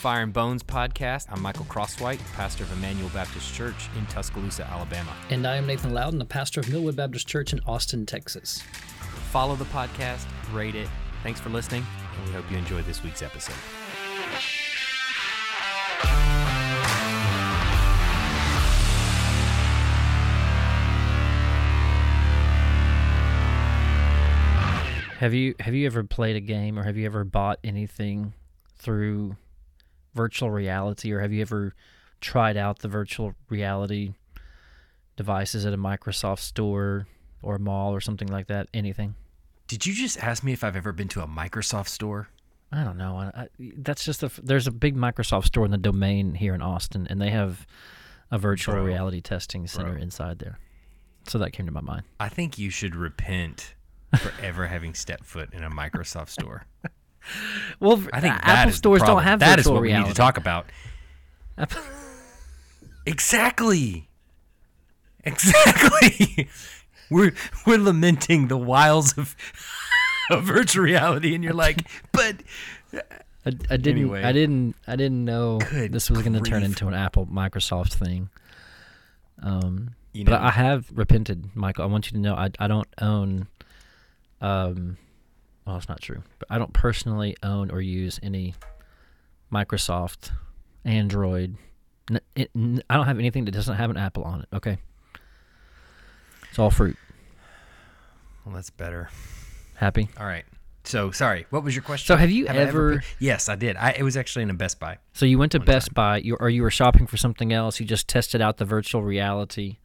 Fire and Bones podcast. I'm Michael Crosswhite, pastor of Emmanuel Baptist Church in Tuscaloosa, Alabama. And I am Nathan Loudon, the pastor of Millwood Baptist Church in Austin, Texas. Follow the podcast, rate it. Thanks for listening, and we hope you enjoyed this week's episode. Have you have you ever played a game or have you ever bought anything through virtual reality or have you ever tried out the virtual reality devices at a Microsoft store or a mall or something like that? Anything? Did you just ask me if I've ever been to a Microsoft store? I don't know. I, I, that's just a. There's a big Microsoft store in the domain here in Austin, and they have a virtual Bro. reality testing center Bro. inside there. So that came to my mind. I think you should repent for ever having stepped foot in a Microsoft store. Well, I think Apple stores don't have That is what reality. we need to talk about. Apple- Exactly. Exactly. we're we're lamenting the wiles of, of virtual reality, and you're like, but I, I didn't. Anyway. I didn't. I didn't know Good this was going to turn into an Apple Microsoft thing. Um, you but know, I have repented, Michael. I want you to know I I don't own. Um, well, it's not true, but I don't personally own or use any Microsoft, Android. N- it, n- I don't have anything that doesn't have an Apple on it. Okay, it's all fruit. well, that's better. Happy. All right. So sorry. What was your question? So have you ever- been- yes, I did. I it was actually in a Best Buy. So you went to Best Buy, you, or you were shopping for something else. You just tested out the virtual reality.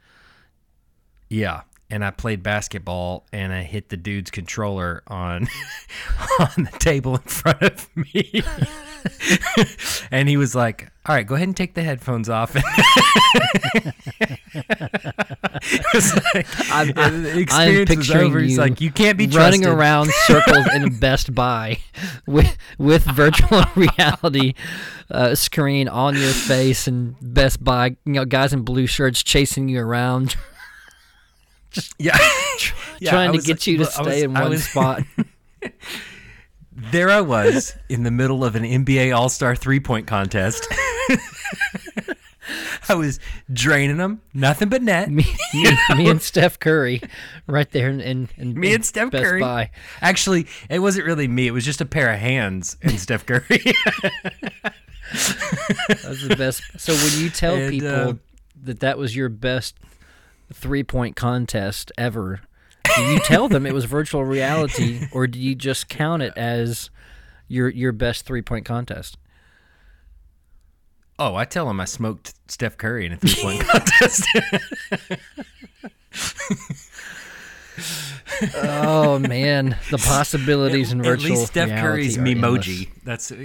Yeah. And I played basketball and I hit the dude's controller on on the table in front of me. and he was like, "All right, go ahead and take the headphones off." Like- I'm, the I'm picturing over. He's you like, "You can't be running trusted." around circles in Best Buy with with virtual reality uh, screen on your face and Best Buy, you know, guys in blue shirts chasing you around, Yeah. Yeah, trying to was get you to I was- stay in one was- spot. There I was in the middle of an NBA All Star three point contest. I was draining them, nothing but net. me, me, me and Steph Curry, right there in, in, in Me and Steph Best Curry. Buy. Actually, it wasn't really me. It was just a pair of hands and Steph Curry. That's the best. So when you tell And, people uh, that that was your best three point contest ever, do you tell them it was virtual reality, or do you just count it as your your best three point contest? oh, I tell them I smoked Steph Curry in a three point contest. Oh man, the possibilities in At virtual least Steph Curry's are memoji. That's.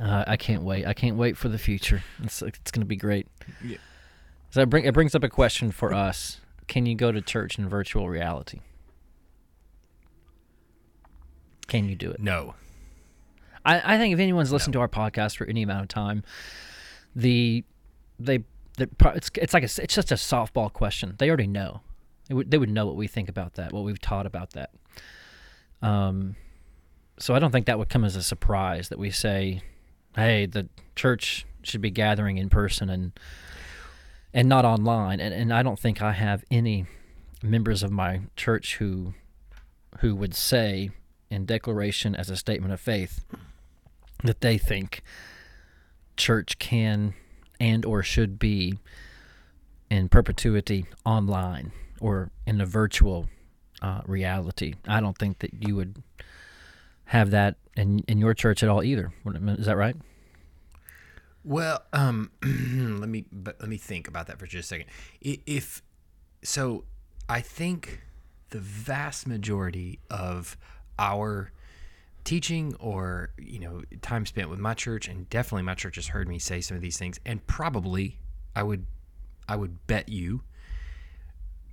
Uh, I can't wait. I can't wait for the future. It's it's going to be great. Yeah. So it, bring, it brings up a question for us. Can you go to church in virtual reality? Can you do it? no. I, I think if anyone's listened to our podcast for any amount of time, the they the it's it's like a, it's just a softball question. They already know. They would they would know what we think about that, what we've taught about that. Um, so I don't think that would come as a surprise that we say, "Hey, the church should be gathering in person and and not online." And and I don't think I have any members of my church who who would say in declaration as a statement of faith that they think church can and or should be in perpetuity online or in a virtual uh, reality. I don't think that you would have that in in your church at all either. Is that right? Well, um, let me let me think about that for just a second. If so, I think the vast majority of our teaching or you know time spent with my church and definitely my church has heard me say some of these things and probably i would i would bet you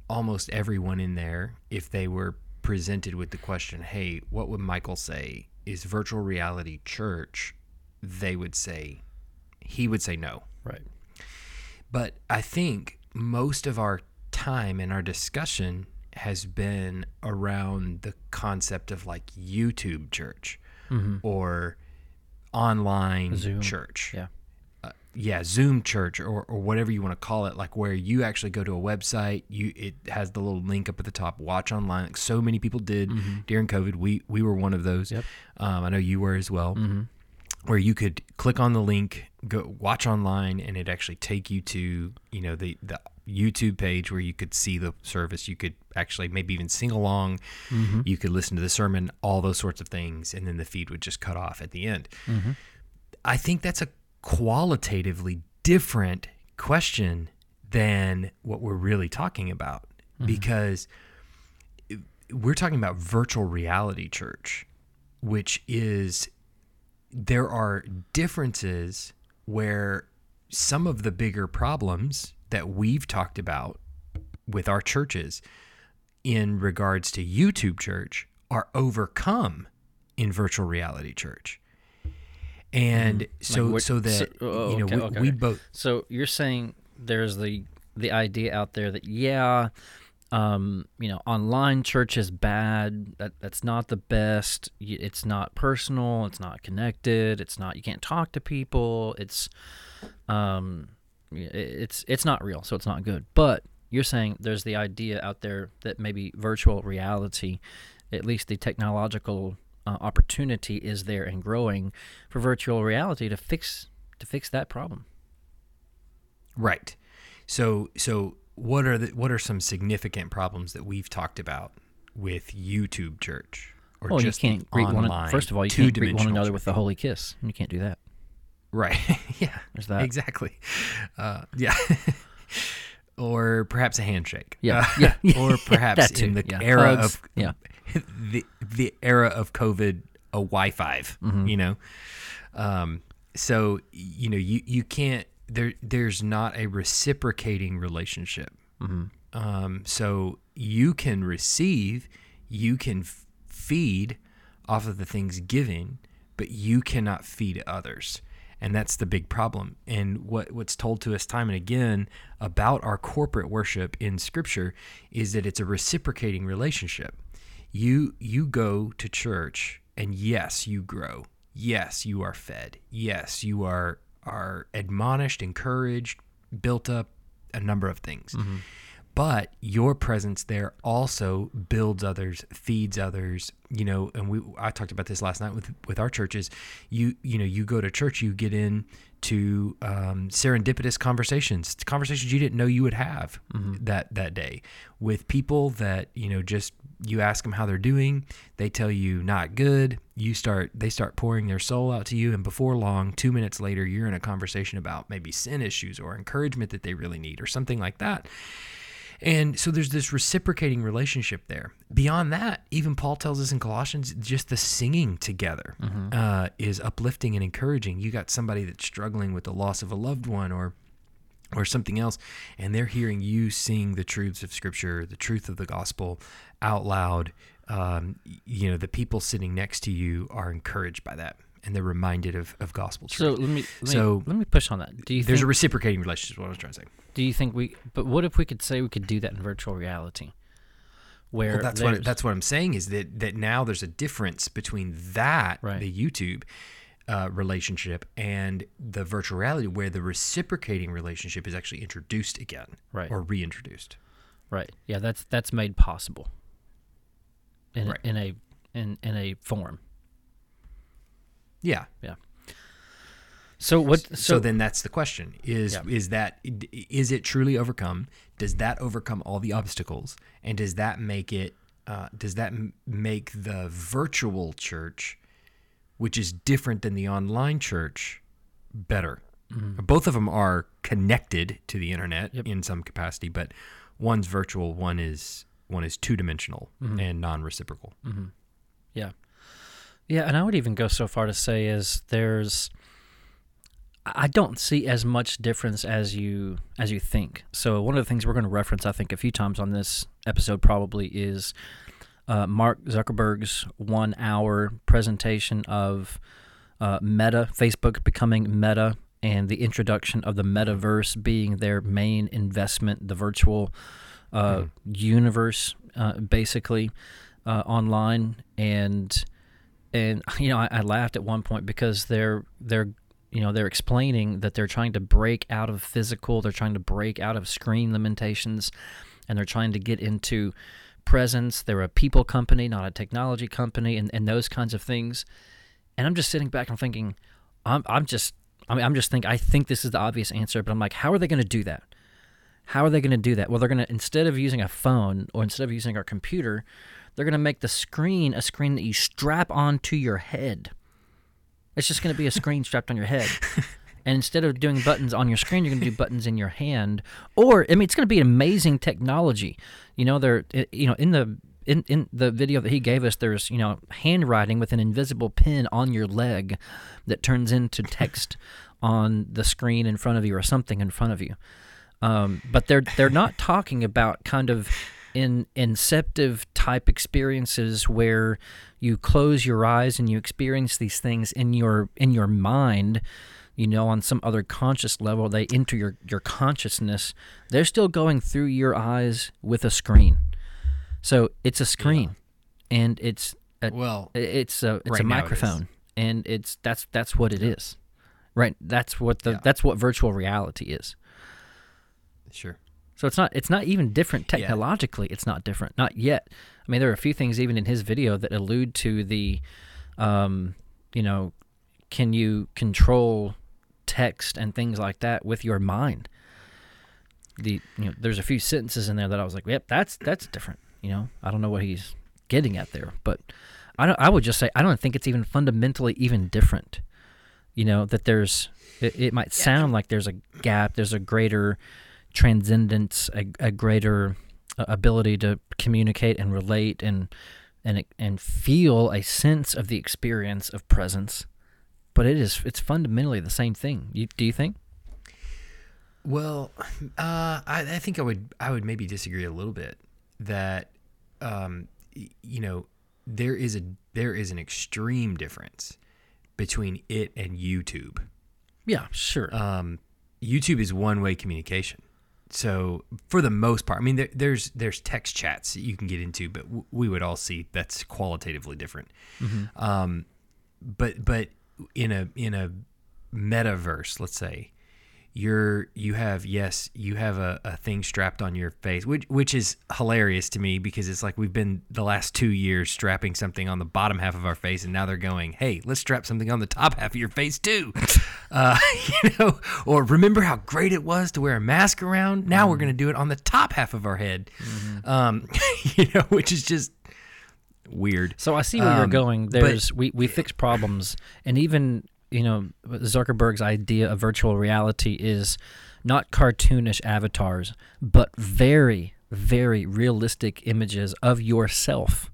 almost everyone in there if they were presented with the question hey what would michael say is virtual reality church they would say he would say no Right. but I think most of our time and our discussion has been around the concept of like YouTube church or online Zoom. church. Yeah. Uh, yeah, Zoom church or, or whatever you want to call it, like where you actually go to a website, you it has the little link up at the top, watch online. Like so many people did during COVID. We we were one of those. Yep. Um, I know you were as well. Mm-hmm. Where you could click on the link, go watch online, and it actually take you to you know the the YouTube page where you could see the service. You could actually maybe even sing along. Mm-hmm. You could listen to the sermon, all those sorts of things, and then the feed would just cut off at the end. Mm-hmm. I think that's a qualitatively different question than what we're really talking about because we're talking about virtual reality church, which is there are differences where some of the bigger problems that we've talked about with our churches in regards to YouTube church are overcome in virtual reality church. And mm. so what- so that so- oh, you know okay, we, okay, we both So you're saying there's the the idea out there that yeah, um, you know, online church is bad. That that's not the best. It's not personal. It's not connected. It's not. You can't talk to people. It's, um, it's it's not real. So it's not good. But you're saying there's the idea out there that maybe virtual reality, at least the technological uh, opportunity is there and growing for virtual reality to fix to fix that problem. Right. So so what are the what are some significant problems that we've talked about with YouTube church or Well, just the can't greet one. online First of all, you can't greet one another church? with the holy kiss. You can't do that. Right. yeah. There's that. Exactly. Uh, yeah. or perhaps a handshake. Yeah, Uh, yeah. or perhaps in the yeah. era Hugs, of yeah. the the era of COVID, a Wi-Fi. Mm-hmm. You know. Um, so you know you you can't there there's not a reciprocating relationship. Mm-hmm. Um, so you can receive, you can f- feed off of the things given, but you cannot feed others. And that's the big problem. And what, what's told to us time and again about our corporate worship in Scripture is that it's a reciprocating relationship. You you go to church, and yes, you grow. Yes, you are fed. Yes, you are are admonished, encouraged, built up, a number of things. Mm-hmm. But your presence there also builds others feeds others you know and we i talked about this last night with with our churches. You you know you go to church you get in to um, serendipitous conversations conversations you didn't know you would have that that day with people that you know just you ask them how they're doing they tell you not good you start they start pouring their soul out to you and before long two minutes later you're in a conversation about maybe sin issues or encouragement that they really need or something like that and so there's this reciprocating relationship there. Beyond that, even Paul tells us in Colossians, just the singing together uh, is uplifting and encouraging. You got somebody that's struggling with the loss of a loved one or or something else, and they're hearing you sing the truths of Scripture, the truth of the gospel out loud. Um, you know, the people sitting next to you are encouraged by that, and they're reminded of, of gospel So truth. let me let So, me, let me push on that. Do you There's a reciprocating relationship. Is what I was trying to say. do you think we? But what if we could say we could do that in virtual reality? Where Well, that's what that's what I'm saying is that that now there's a difference between that Right. the YouTube uh, relationship and the virtual reality, where the reciprocating relationship is actually introduced again, Right. or reintroduced. right. Yeah, that's that's made possible. In Right. a, in a in in a form. Yeah. Yeah. So what? So, So, then that's the question: is Yeah. is that is it truly overcome? Does that overcome all the obstacles? And does that make it? Uh, does that m- make the virtual church, which is different than the online church, better? Mm-hmm. Both of them are connected to the internet in some capacity, but one's virtual, one is one is two dimensional Mm-hmm. and non reciprocal. Yeah. Yeah, and I would even go so far to say is there's I don't see as much difference as you as you think. So one of the things we're going to reference I think a few times on this episode probably is uh, Mark Zuckerberg's one hour presentation of uh, Meta, Facebook becoming Meta, and the introduction of the metaverse being their main investment, the virtual uh, universe, uh, basically uh, online, and and you know I, I laughed at one point because they're they're you know they're explaining that they're trying to break out of physical they're trying to break out of screen limitations and they're trying to get into presence they're a people company not a technology company and, and those kinds of things and i'm just sitting back and thinking i'm, I'm just I mean, I'm just thinking, I think this is the obvious answer, but I'm like, how are they going to do that? How are they going to do that? Well, they're going to, instead of using a phone or instead of using our computer, they're going to make the screen a screen that you strap onto your head. It's just going to be a screen strapped on your head. And instead of doing buttons on your screen, you're going to do buttons in your hand. Or, I mean, it's going to be an amazing technology. You know, they're, you know, in the, in, in the video that he gave us, there's, you know, handwriting with an invisible pen on your leg that turns into text on the screen in front of you or something in front of you. Um, but they're they're not talking about kind of in inceptive type experiences where you close your eyes and you experience these things in your in your mind you know on some other conscious level they enter your your consciousness. They're still going through your eyes with a screen. So it's a screen. And it's a, Well, it's a it's right a now it microphone. And it's that's that's what it is. Right? That's what the Yeah. that's what virtual reality is. Sure. So it's not it's not even different Yeah. technologically. It's not different, not yet. I mean, there are a few things even in his video that allude to the, um, you know, can you control text and things like that with your mind? The you know, there's a few sentences in there that I was like, yep, that's that's different. You know, I don't know what he's getting at there, but I don't. I would just say I don't think it's even fundamentally even different. You know that there's it, it might sound like there's a gap, there's a greater transcendence, a, a greater uh, ability to communicate and relate and and and feel a sense of the experience of presence. But it is it's fundamentally the same thing. You, do you think? Well, uh, I, I think I would I would maybe disagree a little bit that um, you know there is a there is an extreme difference between it and YouTube. Yeah, sure. Um, YouTube is one way communication. So for the most part, I mean, there, there's there's text chats that you can get into, but w- we would all see that's qualitatively different. Um, but but in a in a metaverse, let's say, you're you have yes you have a, a thing strapped on your face which which is hilarious to me because it's like we've been the last two years strapping something on the bottom half of our face and now they're going hey let's strap something on the top half of your face too. Uh, you know or remember how great it was to wear a mask around? Now we're going to do it on the top half of our head. Um, you know which is just weird. So I see where you're Um, going. but- There's we we fix problems, and even you know Zuckerberg's idea of virtual reality is not cartoonish avatars, but very very realistic images of yourself.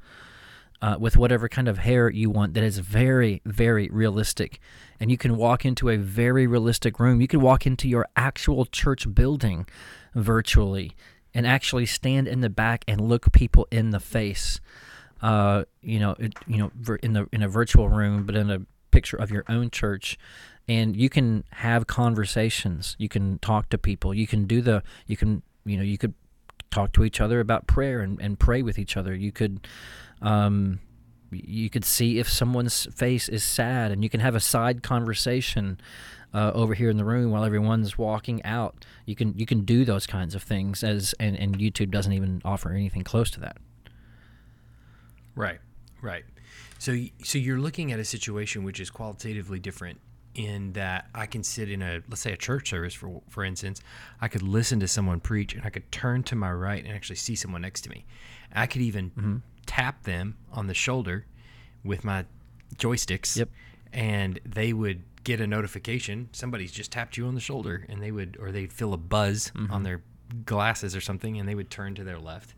Uh, with whatever kind of hair you want, that is very, very realistic. And you can walk into a very realistic room. You can walk into your actual church building virtually and actually stand in the back and look people in the face uh, you know, it, you know, in the in a virtual room, but in a picture of your own church, and you can have conversations. You can talk to people. You can do the. You can you know you could talk to each other about prayer and, and pray with each other. You could. Um, you could see if someone's face is sad, and you can have a side conversation uh, over here in the room while everyone's walking out. You can you can do those kinds of things as and, and YouTube doesn't even offer anything close to that. Right, right. So, so you're looking at a situation which is qualitatively different in that I can sit in a, let's say, a church service, for for instance. I could listen to someone preach, and I could turn to my right and actually see someone next to me. I could even mm-hmm. tap them on the shoulder with my joysticks, Yep. and they would get a notification somebody's just tapped you on the shoulder, and they would, or they'd feel a buzz mm-hmm. on their glasses or something, and they would turn to their left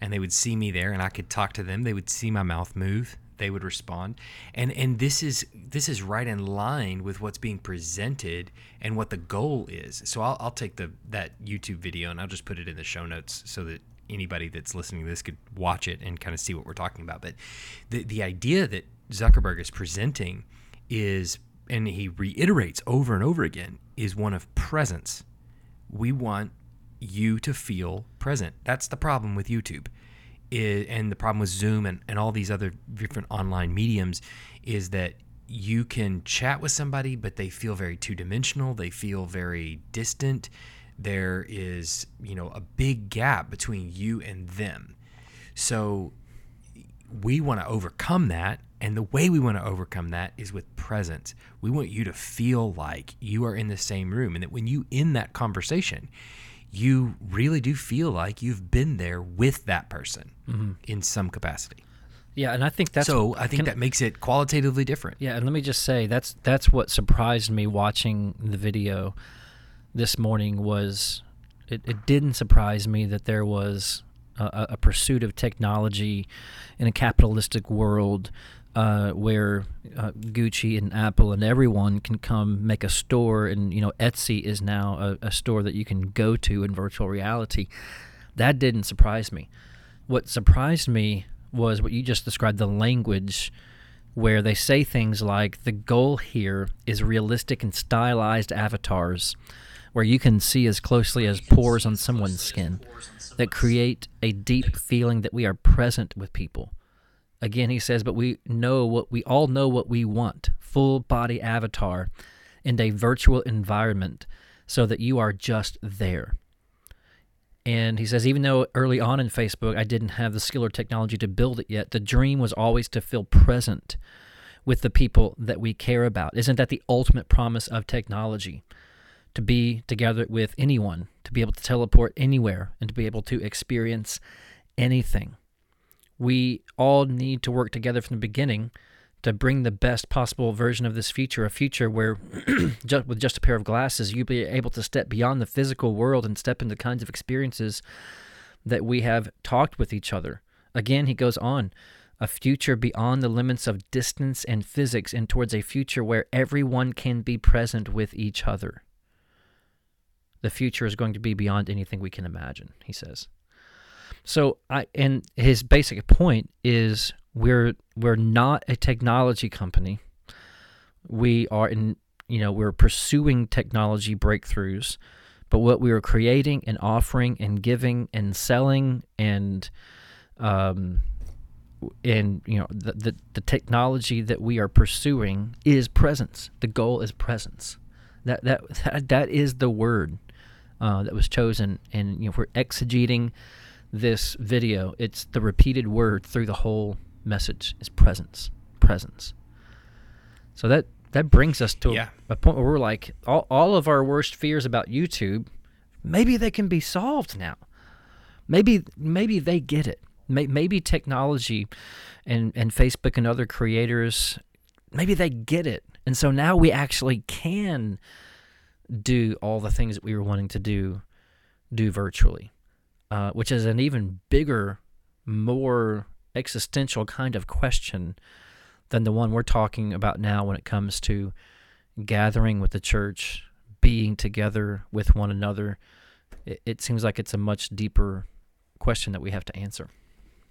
and they would see me there and I could talk to them. They would see my mouth move. They would respond. And and this is this is right in line with what's being presented and what the goal is. So I'll, I'll take the that YouTube video and I'll just put it in the show notes so that anybody that's listening to this could watch it and kind of see what we're talking about. But the the idea that Zuckerberg is presenting is and he reiterates over and over again is one of presence we want you to feel present. That's the problem with YouTube is, and the problem with Zoom and, and all these other different online mediums is that you can chat with somebody, but they feel very two dimensional. They feel very distant. There is, you know, a big gap between you and them. So we want to overcome that. And the way we want to overcome that is with presence. We want you to feel like you are in the same room and that when you end that conversation, you really do feel like you've been there with that person mm-hmm. in some capacity. Yeah, and I think that's so. I think can, that makes it qualitatively different. Yeah, and let me just say that's that's what surprised me watching the video this morning was it, it didn't surprise me that there was a, a pursuit of technology in a capitalistic world uh, where uh, Gucci and Apple and everyone can come make a store, and you know Etsy is now a, a, store that you can go to in virtual reality. That didn't surprise me. What surprised me was what you just described the language where they say things like the goal here is realistic and stylized avatars where you can see as closely as pores on someone's skin that create a deep feeling that we are present with people. Again, he says, but we know what we all know what we want full body avatar in a virtual environment so that you are just there. And he says, even though early on in Facebook I didn't have the skill or technology to build it yet, the dream was always to feel present with the people that we care about. Isn't that the ultimate promise of technology? To be together with anyone, to be able to teleport anywhere, and to be able to experience anything. We all need to work together from the beginning to bring the best possible version of this future, a future where, just, with just a pair of glasses, you'll be able to step beyond the physical world and step into kinds of experiences that we have talked with each other. Again, he goes on a future beyond the limits of distance and physics and towards a future where everyone can be present with each other. The future is going to be beyond anything we can imagine, he says. So I and his basic point is we're we're not a technology company. We are in you know we're pursuing technology breakthroughs, but what we are creating and offering and giving and selling and um and you know the, the the technology that we are pursuing is presence. The goal is presence. That that that, that is the word uh, that was chosen, and you know we're exegeting this video, it's the repeated word through the whole message is presence, presence. So that that brings us to yeah. a, a, point where we're like, all, all of our worst fears about YouTube, maybe they can be solved now. Maybe maybe they get it. Maybe technology and and Facebook and other creators, maybe they get it, and so now we actually can do all the things that we were wanting to do do virtually uh, which is an even bigger, more existential kind of question than the one we're talking about now when it comes to gathering with the church, being together with one another. It, it seems like it's a much deeper question that we have to answer.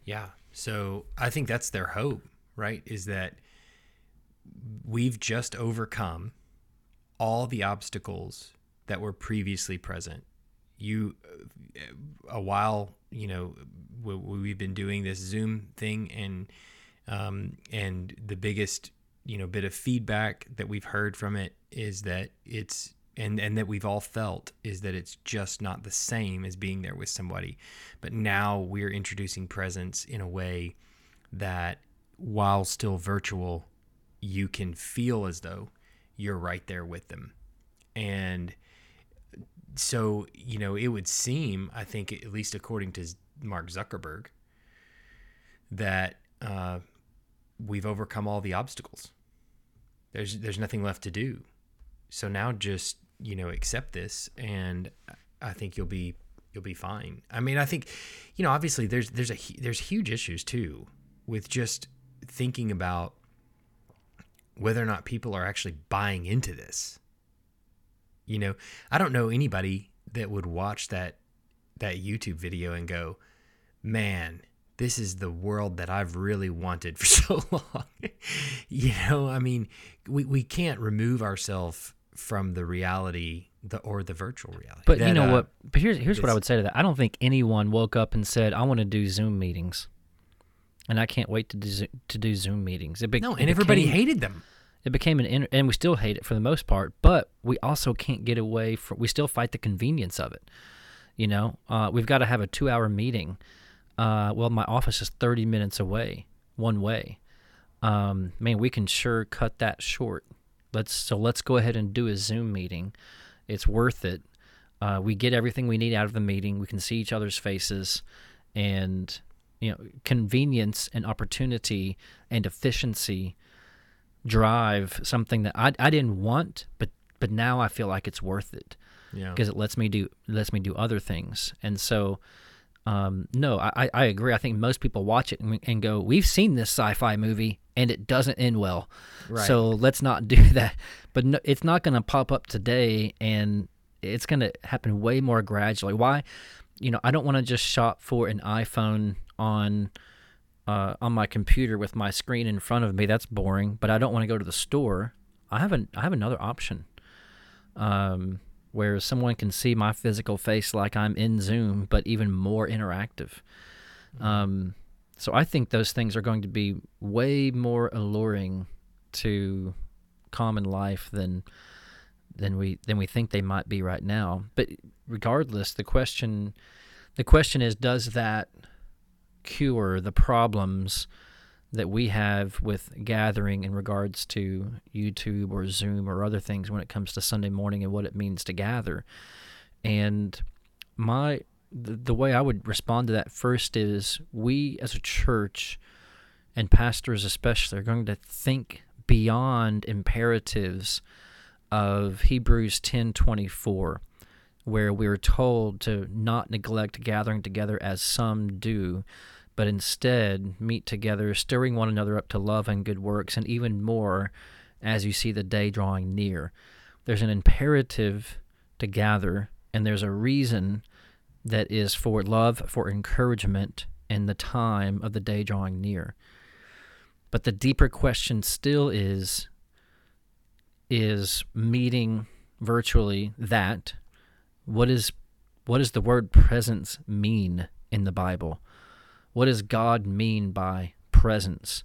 Yeah. So I think that's their hope, right? Is that we've just overcome all the obstacles that were previously present you a while you know we've been doing this zoom thing and um, and the biggest you know bit of feedback that we've heard from it is that it's and and that we've all felt is that it's just not the same as being there with somebody. But now we're introducing presence in a way that while still virtual you can feel as though you're right there with them. And so you know it would seem i think at least according to mark zuckerberg that uh, we've overcome all the obstacles. There's there's nothing left to do. So now just you know accept this and i think you'll be you'll be fine. I mean i think you know obviously there's there's a there's huge issues too with just thinking about whether or not people are actually buying into this you know, I don't know anybody that would watch that that YouTube video and go, "Man, this is the world that I've really wanted for so long." you know, I mean, we we can't remove ourselves from the reality the or the virtual reality. But you know uh, what? But here's here's what I would say to that. I don't think anyone woke up and said, "I want to do Zoom meetings," and I can't wait to do to do Zoom meetings. It be- No, and everybody hated them. It became an inter- and we still hate it for the most part but we also can't get away from we still fight the convenience of it you know? Uh, we've got to have a two hour meeting uh, well my office is 30 minutes away one way. Um, man we can sure cut that short. Let's so let's go ahead and do a zoom meeting. It's worth it. Uh, we get everything we need out of the meeting. We can see each other's faces and you know convenience and opportunity and efficiency drive something that I, I didn't want, but but now I feel like it's worth it Yeah. because it lets me do lets me do other things. And so, um, no, I, I- I agree. I think most people watch it and, and go, "We've seen this sci-fi movie and it doesn't end well, Right. so let's not do that." But no, it's not going to pop up today, and it's going to happen way more gradually. Why? You know, I don't want to just shop for an iPhone on uh, on my computer with my screen in front of me. That's boring. But I don't want to go to the store. I have an I have another option, um, where someone can see my physical face like I'm in Zoom, but even more interactive. Um, so I think those things are going to be way more alluring to common life than than we than we think they might be right now. But regardless, the question the question is, does that cure the problems that we have with gathering in regards to YouTube or Zoom or other things when it comes to Sunday morning and what it means to gather. And my the, the way I would respond to that first is we as a church and pastors especially are going to think beyond imperatives of Hebrews 10:24 where we're told to not neglect gathering together as some do but instead meet together, stirring one another up to love and good works, and even more as you see the day drawing near. There's an imperative to gather, and there's a reason that is for love, for encouragement, and the time of the day drawing near. But the deeper question still is is meeting virtually that what is what does the word presence mean in the Bible? What does God mean by presence?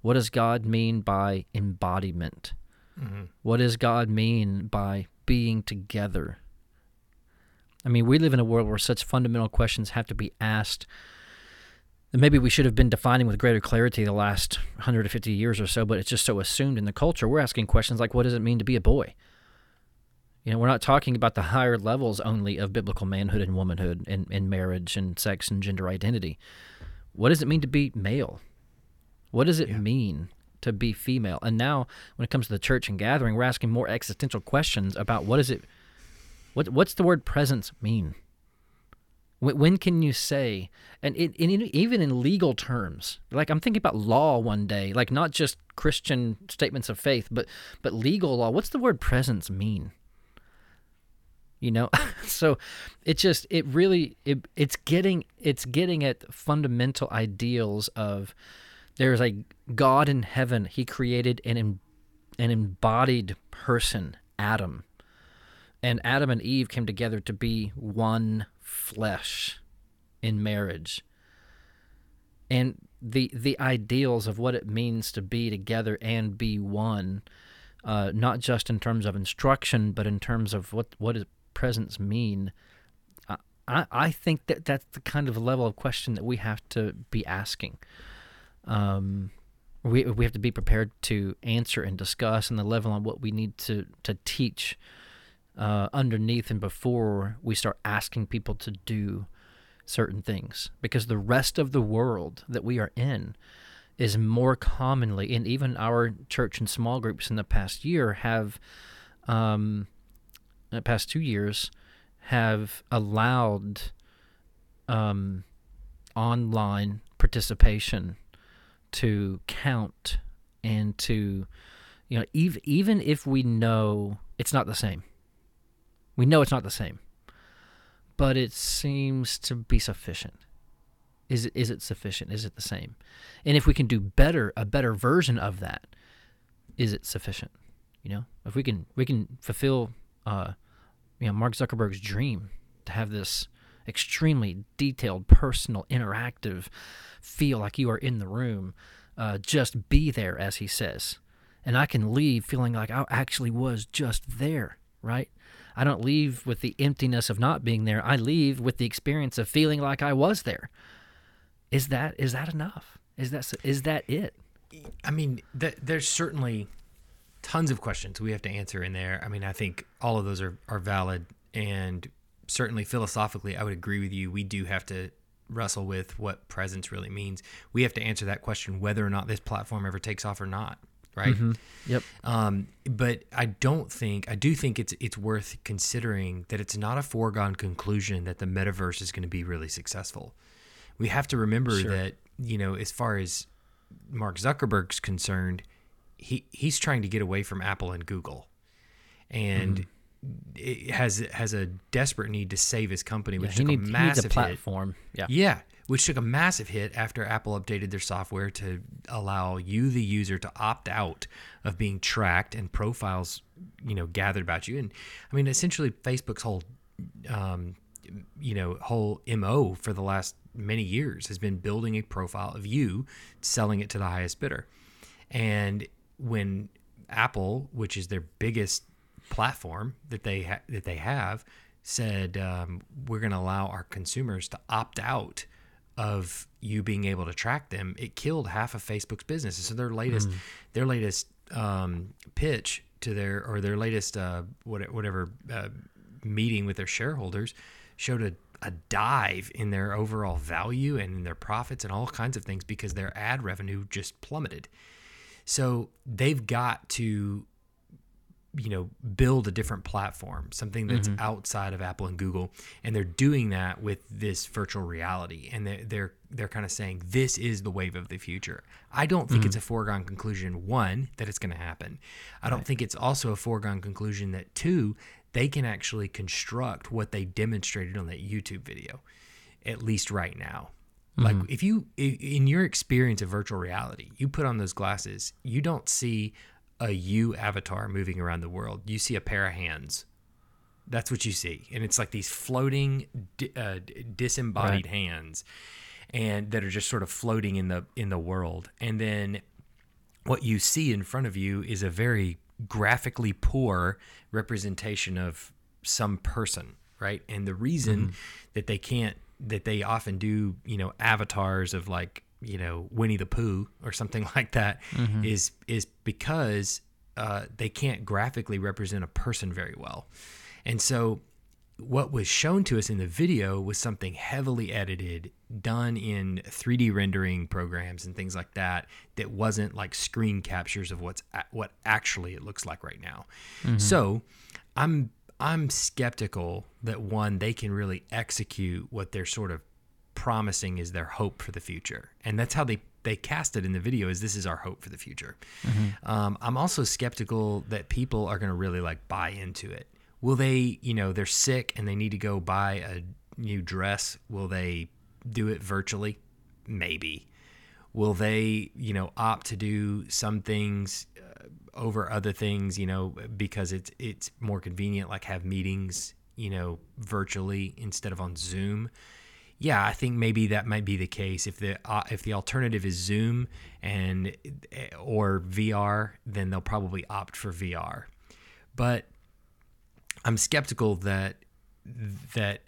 What does God mean by embodiment? Mm-hmm. What does God mean by being together? I mean, we live in a world where such fundamental questions have to be asked. And maybe we should have been defining with greater clarity the last 150 years or so, but it's just so assumed in the culture. We're asking questions like, what does it mean to be a boy? You know, we're not talking about the higher levels only of biblical manhood and womanhood and, and marriage and sex and gender identity. What does it mean to be male? What does it Yeah. mean to be female? And now, when it comes to the church and gathering, we're asking more existential questions about what is it, what what's the word presence mean? When, when can you say, and it, it- even in legal terms, like I'm thinking about law one day, like not just Christian statements of faith, but but legal law. What's the word presence mean? You know? So it just it really it, it's getting it's getting at fundamental ideals of there's a god in heaven he created an an embodied person adam. And adam and eve came together to be one flesh in marriage. And the the ideals of what it means to be together and be one uh, not just in terms of instruction but in terms of what what does presence mean? I- I, think that that's the kind of level of question that we have to be asking. Um, we, we have to be prepared to answer and discuss and the level on what we need to, to teach uh, underneath and before we start asking people to do certain things. Because the rest of the world that we are in is more commonly and even our church and small groups in the past year have um, the past two years have allowed um, online participation to count and to you know even even if we know it's not the same. We know it's not the same but it seems to be sufficient. Is it is it sufficient? Is it the same? And if we can do better a better version of that is it sufficient? You know if we can we can fulfill uh you know Mark Zuckerberg's dream to have this extremely detailed, personal, interactive feel like you are in the room. Uh, just be there, as he says, and I can leave feeling like I actually was just there. Right? I don't leave with the emptiness of not being there. I leave with the experience of feeling like I was there. Is that is that enough? Is that is that it? I mean, th- there's certainly tons of questions we have to answer in there. I mean, I think all of those are, are valid. And certainly philosophically, I would agree with you. We do have to wrestle with what presence really means. We have to answer that question whether or not this platform ever takes off or not. Right. Mm-hmm. Yep. Um, but I don't think I do think it's it's worth considering that it's not a foregone conclusion that the metaverse is going to be really successful. We have to remember Sure. that you know, as far as Mark Zuckerberg's concerned, he he's trying to get away from Apple and Google, and it has has a desperate need to save his company, which he, took need- a massive a hit. Yeah. Yeah, which took a massive hit after Apple updated their software to allow you, the user, to opt out of being tracked and profiles, you know, gathered about you. And I mean, essentially, Facebook's whole, um, you know, whole mo for the last many years has been building a profile of you, selling it to the highest bidder. And when Apple, which is their biggest platform that they ha- that they have, said um, we're going to allow our consumers to opt out of you being able to track them, it killed half of Facebook's business. So their latest their latest um, pitch to their or their latest uh, whatever uh, meeting with their shareholders showed a, a dive in their overall value and in their profits and all kinds of things because their ad revenue just plummeted. So they've got to, you know, build a different platform, something that's mm-hmm. outside of Apple and Google, and they're doing that with this virtual reality, and they're they're, they're kind of saying this is the wave of the future. I don't think it's mm-hmm. a foregone conclusion one that it's going to happen. I don't think it's also a foregone conclusion that two they can actually construct what they demonstrated on that YouTube video, at least right now. Like if you in your experience of virtual reality, you put on those glasses, you don't see a you avatar moving around the world. You see a pair of hands. That's what you see, and it's like these floating, uh, disembodied hands, and that are just sort of floating in the in the world. And then what you see in front of you is a very graphically poor representation of some person, right? And the reason that they can't, that they often do, you know, avatars of like, you know, Winnie the Pooh or something like that, is is because uh, they can't graphically represent a person very well, and so what was shown to us in the video was something heavily edited, done in 3D rendering programs and things like that. That wasn't like screen captures of what's a- what actually it looks like right now. So, I'm I'm skeptical that one they can really execute what they're sort of promising is their hope for the future, and that's how they they cast it in the video. Is this is our hope for the future? Um, I'm also skeptical that people are going to really like buy into it. Will they, you know, they're sick and they need to go buy a new dress? Will they do it virtually? Maybe. Will they, you know, opt to do some things uh, over other things, you know, because it's it's more convenient, like have meetings, you know, virtually instead of on Zoom? yeah, I think maybe that might be the case. If the uh, if the alternative is Zoom and or VR, then they'll probably opt for VR. But I'm skeptical that that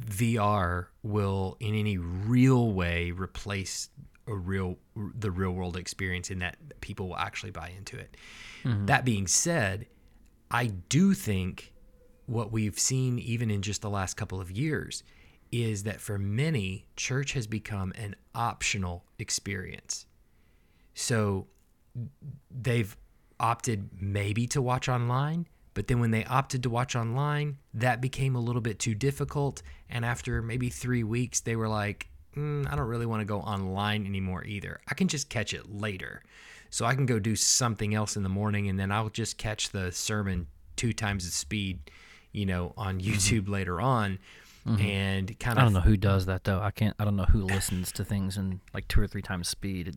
VR will in any real way replace a real the real world experience in that people will actually buy into it. Mm-hmm. That being said, I do think what we've seen even in just the last couple of years is that for many church has become an optional experience. So they've opted maybe to watch online, but then when they opted to watch online, that became a little bit too difficult. And after maybe three weeks, they were like, mm, I don't really want to go online anymore either. I can just catch it later. So I can go do something else in the morning and then I'll just catch the sermon two times the speed, you know, on YouTube later on. And kind of I don't know who does that though. I can't. I don't know who listens to things in like two or three times speed. It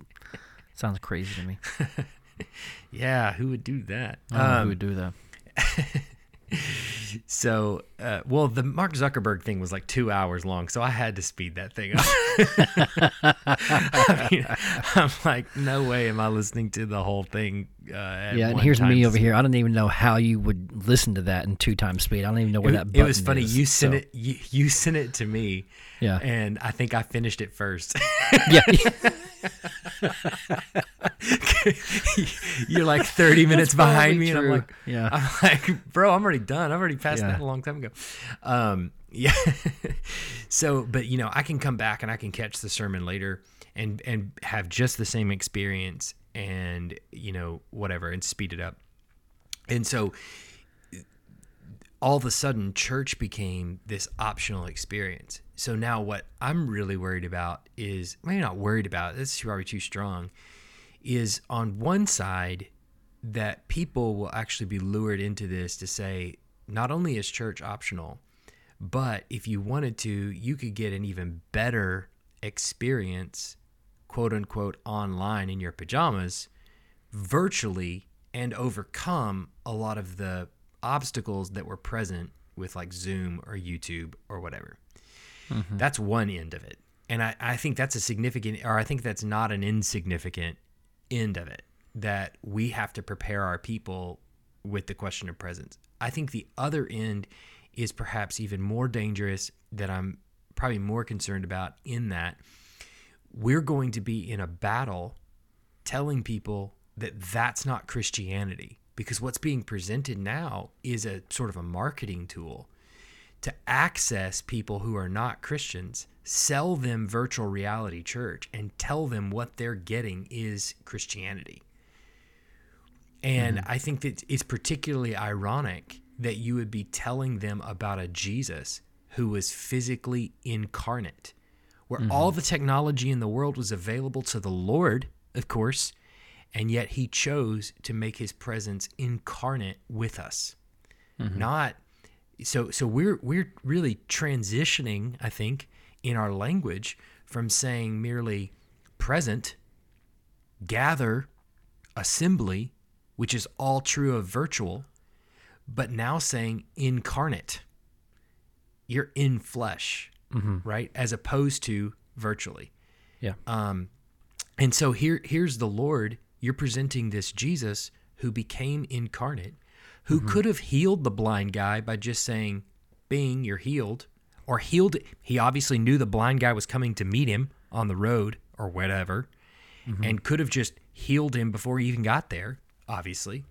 sounds crazy to me. yeah, who would do that? I don't know Um, who would do that. so, uh, well, the Mark Zuckerberg thing was like two hours long, so I had to speed that thing up. I mean, I'm like, no way am I listening to the whole thing. Uh, Yeah, and here's me over here. I don't even know how you would listen to that in two times speed. I don't even know where It, that. it was funny. is, You sent so- it. You, you sent it to me. Yeah. And I think I finished it first. Yeah. You're like 30 minutes behind me, and I'm like, Yeah. I'm like, bro, I'm already done. I've already passed Yeah. that a long time ago. Um, yeah. so, but you know, I can come back and I can catch the sermon later and and have just the same experience and you know whatever and speed it up. And so all of a sudden church became this optional experience. So now what I'm really worried about is maybe not worried about, this is probably too strong, is on one side that people will actually be lured into this to say not only is church optional, but if you wanted to, you could get an even better experience, quote unquote, online in your pajamas virtually and overcome a lot of the obstacles that were present with like Zoom or YouTube or whatever. Mm-hmm. That's one end of it. And I, I think that's a significant, or I think that's not an insignificant end of it, that we have to prepare our people with the question of presence. I think the other end is perhaps even more dangerous that I'm probably more concerned about in that we're going to be in a battle telling people that that's not Christianity because what's being presented now is a sort of a marketing tool to access people who are not Christians, sell them virtual reality church and tell them what they're getting is Christianity. And mm-hmm. I think that it's particularly ironic that you would be telling them about a Jesus who was physically incarnate, where mm-hmm. all the technology in the world was available to the Lord, of course, and yet he chose to make his presence incarnate with us. Mm-hmm. Not so so we're we're really transitioning, I think, in our language from saying merely present, gather, assembly, which is all true of virtual, but now saying incarnate. You're in flesh, right? As opposed to virtually. Yeah. Um, and so here, here's the Lord. You're presenting this Jesus who became incarnate, who mm-hmm. could have healed the blind guy by just saying, "Bing, you're healed," or healed. He obviously knew the blind guy was coming to meet him on the road or whatever, mm-hmm. and could have just healed him before he even got there, obviously,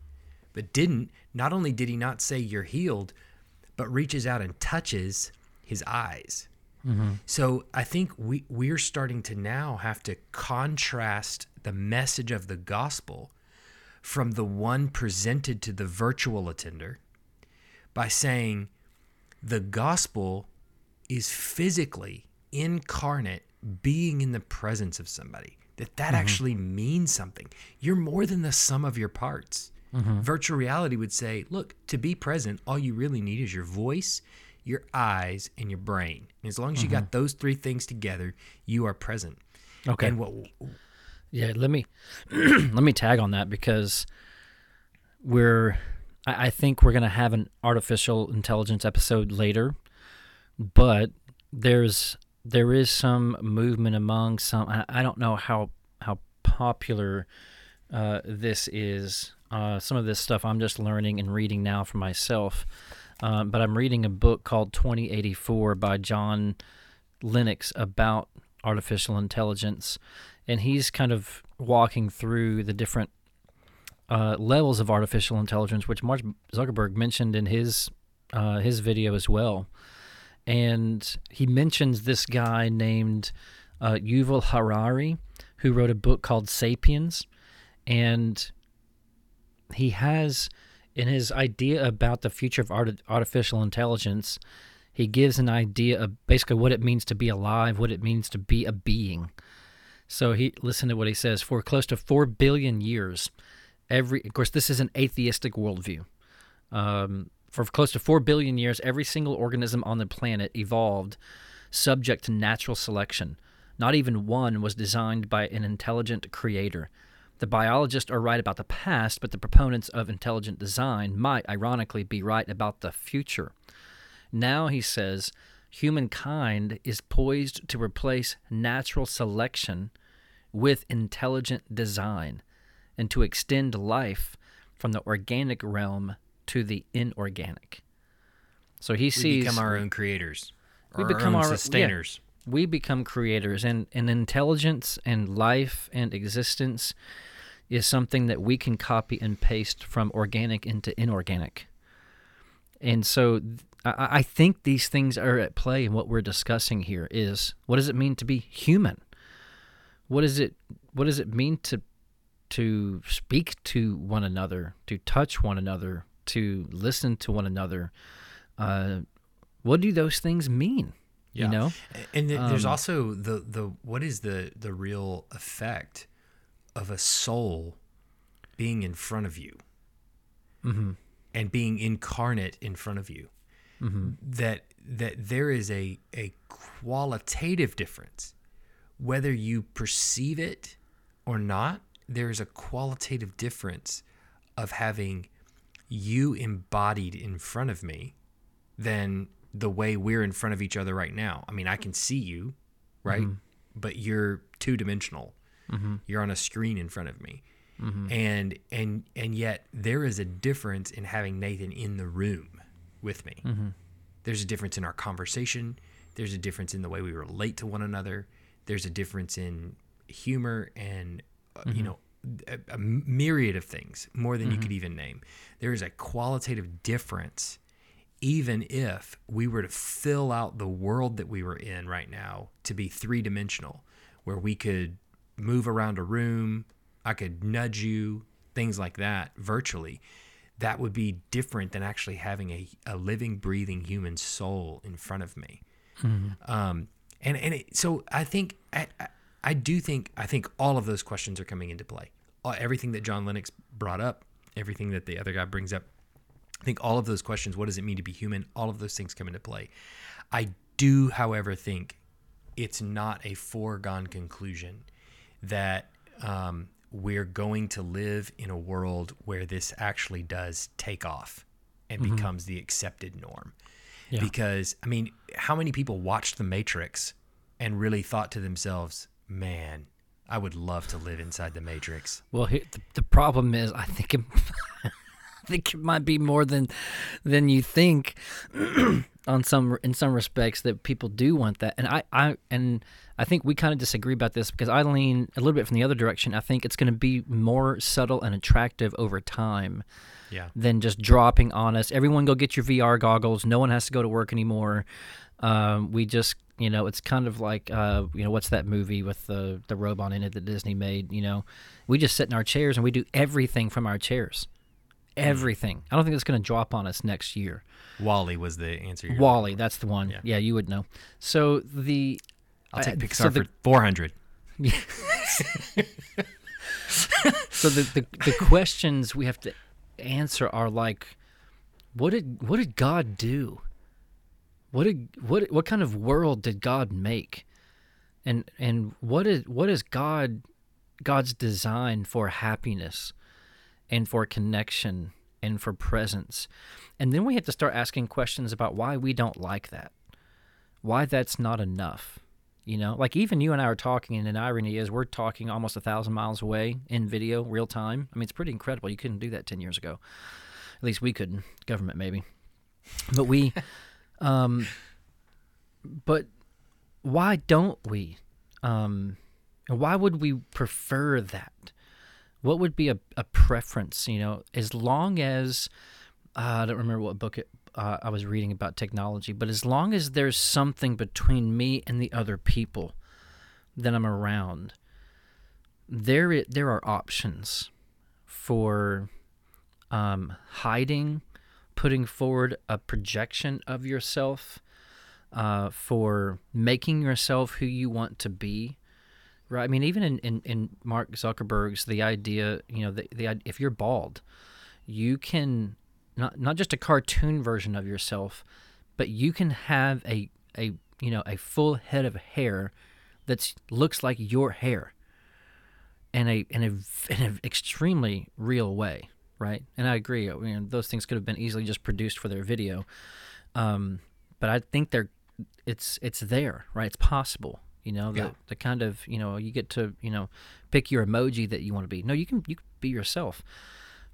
but didn't. Not only did he not say you're healed, but reaches out and touches his eyes. Mm-hmm. So I think we we're starting to now have to contrast the message of the gospel from the one presented to the virtual attender by saying the gospel is physically incarnate being in the presence of somebody. That that mm-hmm. actually means something. You're more than the sum of your parts. Mm-hmm. Virtual reality would say look to be present all you really need is your voice your eyes and your brain. And as long as you mm-hmm. got those three things together you are present. Okay. and what Yeah, let me let me tag on that because we're I, I think we're gonna have an artificial intelligence episode later, but there's there is some movement among some I, I don't know how how popular uh, this is. Uh, some of this stuff I'm just learning and reading now for myself. Um, but I'm reading a book called 2084 by John Lennox about artificial intelligence, and he's kind of walking through the different uh, levels of artificial intelligence, which Mark Zuckerberg mentioned in his uh, his video as well. And he mentions this guy named uh, Yuval Harari, who wrote a book called *Sapiens*, and he has in his idea about the future of art- artificial intelligence he gives an idea of basically what it means to be alive, what it means to be a being. So he listen to what he says. For close to four billion years, every of course this is an atheistic worldview. Um, for close to four billion years, every single organism on the planet evolved subject to natural selection. Not even one was designed by an intelligent creator. The biologists are right about the past, but the proponents of intelligent design might, ironically, be right about the future. Now, he says, humankind is poised to replace natural selection with intelligent design and to extend life from the organic realm to the inorganic. So he sees We become our own creators. We become our own our- yeah. sustainers. we become creators and, and intelligence and life and existence is something that we can copy and paste from organic into inorganic and so th- I, I think these things are at play in what we're discussing here is what does it mean to be human what is it what does it mean to to speak to one another to touch one another to listen to one another uh, what do those things mean Yeah. you know And th- there's Um, also the the what is the the real effect of a soul being in front of you mm-hmm. and being incarnate in front of you. Mm-hmm. That that there is a a qualitative difference, whether you perceive it or not. There is a qualitative difference of having you embodied in front of me than the way we're in front of each other right now. I mean, I can see you, right? Mm-hmm. But you're two dimensional. Mm-hmm. You're on a screen in front of me. Mm-hmm. And and and yet there is a difference in having Nathan in the room with me. There's a difference in our conversation. There's a difference in the way we relate to one another. There's a difference in humor and uh, you know a, a myriad of things more than you could even name. There is a qualitative difference even if we were to fill out the world that we were in right now to be three dimensional, where we could move around a room, I could nudge you, things like that virtually, that would be different than actually having a, a living, breathing human soul in front of me. Um, and and it, so I think I, I do think I think all of those questions are coming into play. Uh, Everything that John Lennox brought up, everything that the other guy brings up, I think all of those questions, what does it mean to be human? All of those things come into play. I do, however, think it's not a foregone conclusion that um, we're going to live in a world where this actually does take off and becomes the accepted norm. Yeah. Because, I mean, how many people watched The Matrix and really thought to themselves, man, I would love to live inside The Matrix? Well, here, the, the problem is, I think it, I think it might be more than than you think. on some in some respects, that people do want that, and I, I and I think we kind of disagree about this because I lean a little bit from the other direction. I think it's going to be more subtle and attractive over time Yeah. than just dropping on us. Everyone go get your VR goggles. No one has to go to work anymore. Um, we just, you know, it's kind of like, uh, you know, what's that movie with the the robot in it that Disney made? You know, we just sit in our chairs and we do everything from our chairs. Everything. I don't think it's going to drop on us next year. WALL-E was the answer. WALL-E, looking that's the one. Yeah. Yeah, you would know. So the. I'll take uh, Pixar so the- for 400. so the, the the questions we have to answer are like what did what did god do what did what what kind of world did god make and and what is what is god god's design for happiness and for connection and for presence and then we have to start asking questions about why we don't like that why that's not enough you know, like even you and I are talking, and an irony is we're talking almost a thousand miles away in video, real time. I mean, it's pretty incredible. You couldn't do that ten years ago. At least we couldn't. Government maybe, but we. um, but why don't we? Um, why would we prefer that? What would be a, a preference? You know, as long as uh, I don't remember what book it, uh, I was reading about technology, but as long as there's something between me and the other people that I'm around, there there are options for um, hiding, putting forward a projection of yourself, uh, for making yourself who you want to be. Right. I mean, even in, in, in Mark Zuckerberg's the idea, you know, the, the if you're bald, you can not not just a cartoon version of yourself, but you can have a a you know a full head of hair that looks like your hair. in a in a in an extremely real way, right? And I agree. I mean, those things could have been easily just produced for their video, um, but I think they're it's it's there, right? It's possible. You know, the, Yeah. the kind of you know you get to you know pick your emoji that you want to be. No, you can you can be yourself,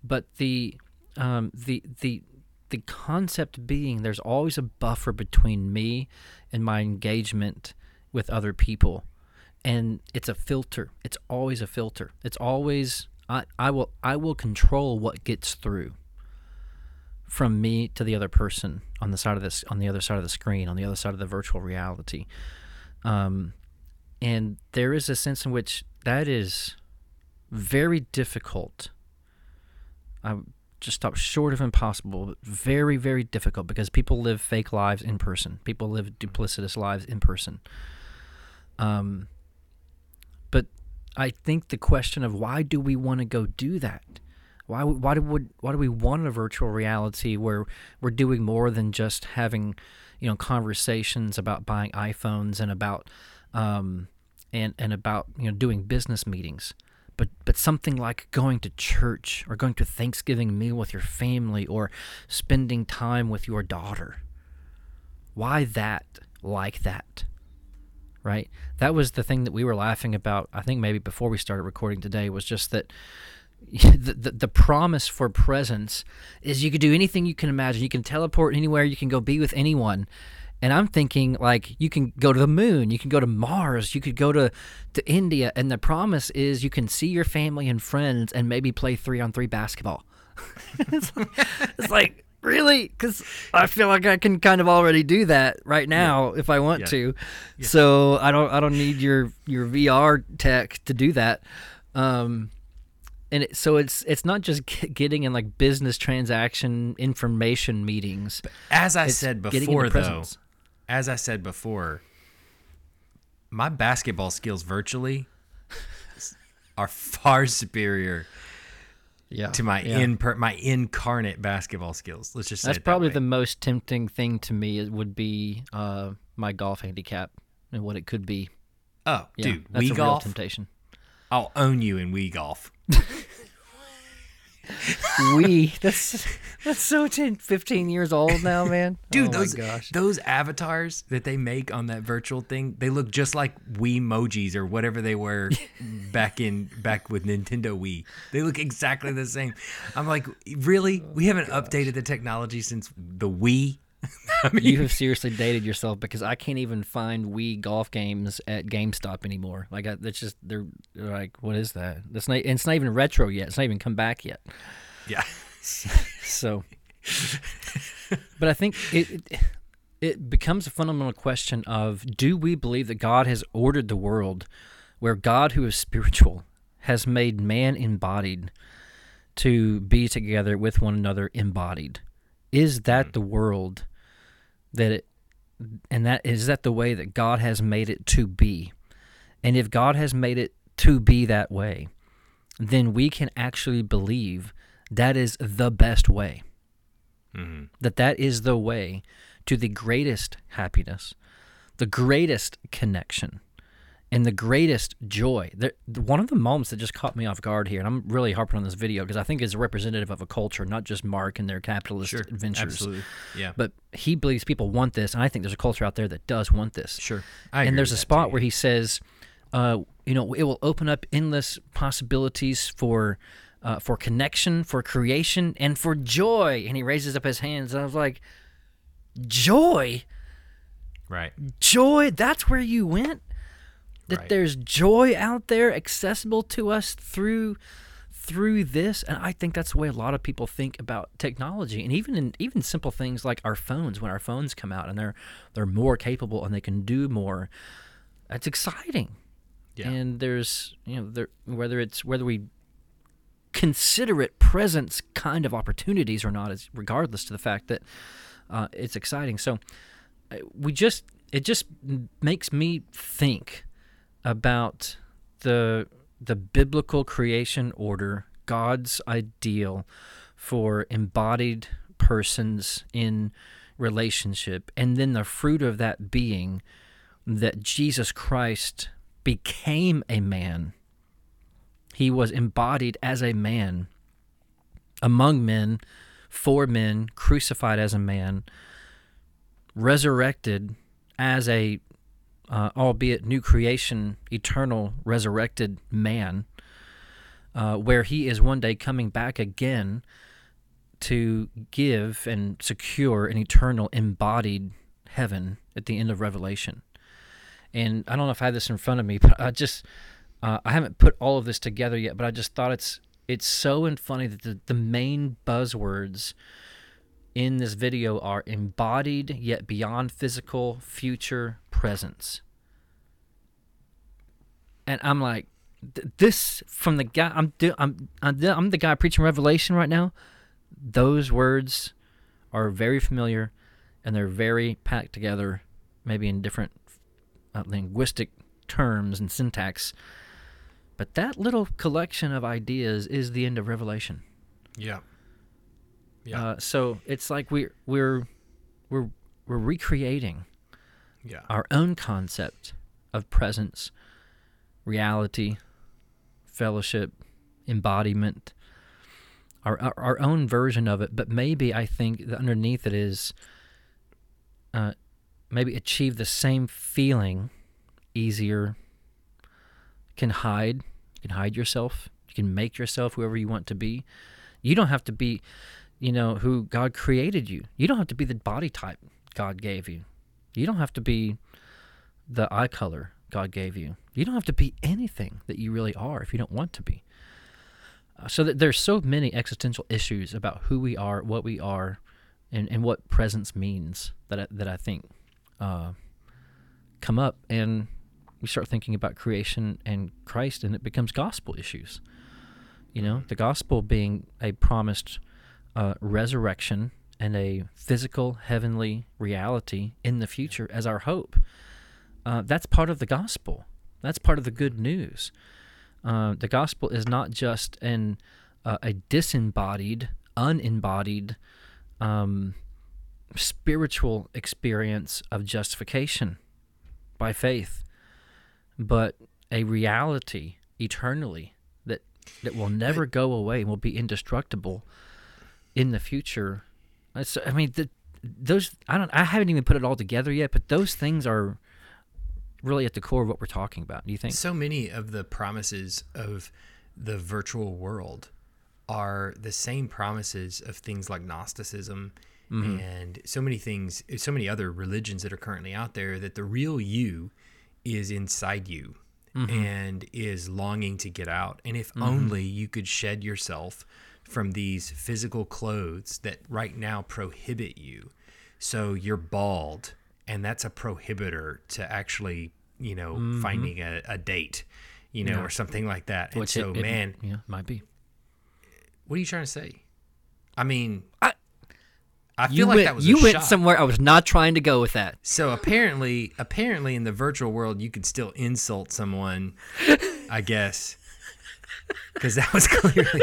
but the um, the the the concept being there's always a buffer between me and my engagement with other people. And it's a filter. It's always a filter. It's always I, I will I will control what gets through from me to the other person on the side of this on the other side of the screen on the other side of the virtual reality. Um, and there is a sense in which that is very difficult I just stop short of impossible, but very, very difficult because people live fake lives in person. People live duplicitous lives in person. Um, but I think the question of why do we want to go do that? Why, why do we, why do we want a virtual reality where we're doing more than just having, you know, conversations about buying iPhones and about, um, and and about you know doing business meetings? but but something like going to church or going to Thanksgiving meal with your family or spending time with your daughter. Why that like that? Right? That was the thing that we were laughing about, I think maybe before we started recording today was just that the, the, the promise for presence is you could do anything you can imagine. You can teleport anywhere, you can go be with anyone. And I'm thinking like you can go to the moon, you can go to Mars, you could go to to India, and the promise is you can see your family and friends and maybe play three on three basketball. it's, like, it's like really because I feel like I can kind of already do that right now if I want Yeah. to. So I don't I don't need your your VR tech to do that. Um, and it, so it's it's not just getting in like business transaction information meetings. As I It's said before, though. As I said before, my basketball skills virtually are far superior Yeah, to my yeah. in per, my incarnate basketball skills. Let's just say That's that probably the most tempting thing to me. It would be uh, my golf handicap and what it could be. oh, Yeah, dude, that's Wii a real golf. temptation. I'll own you in Wii golf. we that's that's so 10, 15 years old now, man. Dude, oh those gosh. those avatars that they make on that virtual thing, they look just like Wii emojis or whatever they were back in back with Nintendo Wii. They look exactly the same. I'm like, really? We haven't oh updated the technology since the Wii. I mean, You have seriously dated yourself because I can't even find Wii golf games at GameStop anymore. Like I, that's just they're, they're like, what is that? That's not. It's not even retro yet. It's not even come back yet. yeah. So, but I think it, it it becomes a fundamental question of do we believe that God has ordered the world where God, who is spiritual, has made man embodied to be together with one another embodied? Is that hmm. the world that it and that is that the way that God has made it to be? And if God has made it to be that way, then we can actually believe that is the best way. Mm-hmm. That that is the way to the greatest happiness, the greatest connection, and the greatest joy. There, one of the moments that just caught me off guard here, and I'm really harping on this video because I think it's representative of a culture, not just Mark and their capitalist Sure. adventures. Absolutely. Yeah. But he believes people want this, and I think there's a culture out there that does want this Sure. I and there's a spot too, where he says, uh, you know, it will open up endless possibilities for uh, for connection, for creation, and for joy. And he raises up his hands, and I was like, joy, Right. joy. That's where you went. That Right. there's joy out there accessible to us through through this and i think that's the way a lot of people think about technology and even in even simple things like our phones when our phones come out and they're they're more capable and they can do more that's exciting Yeah. and there's you know there whether it's whether we consider it presence kind of opportunities or not is regardless to the fact that uh, it's exciting so uh, we just it just makes me think about the the biblical creation order god's ideal for embodied persons in relationship and then the fruit of that being that jesus christ became a man. He was embodied as a man, among men, for men, crucified as a man, resurrected as a, uh, albeit new creation, eternal, resurrected man, uh, where he is one day coming back again to give and secure an eternal embodied heaven at the end of Revelation. And I don't know if I have this in front of me, but I just uh, I haven't put all of this together yet. But I just thought it's it's so and funny that the, the main buzzwords in this video are embodied yet beyond physical future presence. And I'm like, this from the guy I'm do, I'm I'm the, guy preaching Revelation right now. Those words are very familiar, and they're very packed together, maybe in different uh, linguistic terms and syntax. But that little collection of ideas is the end of Revelation. Yeah. Yeah. Uh, so it's like we're we're we're we're recreating yeah. our own concept of presence, reality, fellowship, embodiment, our, our our own version of it. But maybe I think that underneath it is uh, maybe achieve the same feeling easier. Can hide, you can hide yourself. You can make yourself whoever you want to be. You don't have to be, you know, who God created you. You don't have to be the body type God gave you. You don't have to be the eye color God gave you. You don't have to be anything that you really are if you don't want to be. Uh, so that there's so many existential issues about who we are, what we are, and, and what presence means that I, that I think uh, come up, and we start thinking about creation and Christ, and it becomes gospel issues. You know, the gospel being a promised uh, resurrection and a physical heavenly reality in the future as our hope. Uh, that's part of the gospel. That's part of the good news. Uh, the gospel is not just an uh, a disembodied, unembodied, um, spiritual experience of justification by faith, but a reality eternally that that will never go away and will be indestructible in the future. Uh, it's, I mean, the, those I don't I haven't even put it all together yet, but those things are really at the core of what we're talking about. Do you think? So many of the promises of the virtual world are the same promises of things like Gnosticism mm-hmm. and so many things, so many other religions that are currently out there that the real you is inside you mm-hmm. and is longing to get out. And if mm-hmm. only you could shed yourself from these physical clothes that right now prohibit you. So you're bald, and that's a prohibitor to actually, you know, mm-hmm. finding a, a date, you know, Yeah. or something like that. And Which so, it, it- man, yeah, might be. what are you trying to say? I mean, I- I feel You like went, that was you went shot. somewhere I was not trying to go with that. So apparently, apparently, in the virtual world, you can still insult someone. I guess because that was clearly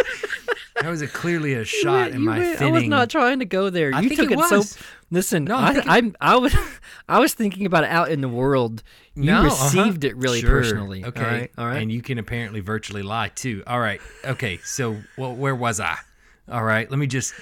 that was a clearly a shot in my went-. I was not trying to go there. I you think took it so. Listen, No, I, I'm, I was, I was thinking about it out in the world. You No, uh-huh. received it really Sure. personally. Okay, All right. All right. And you can apparently virtually lie too. All right. Okay. So, well, where was I? All right. Let me just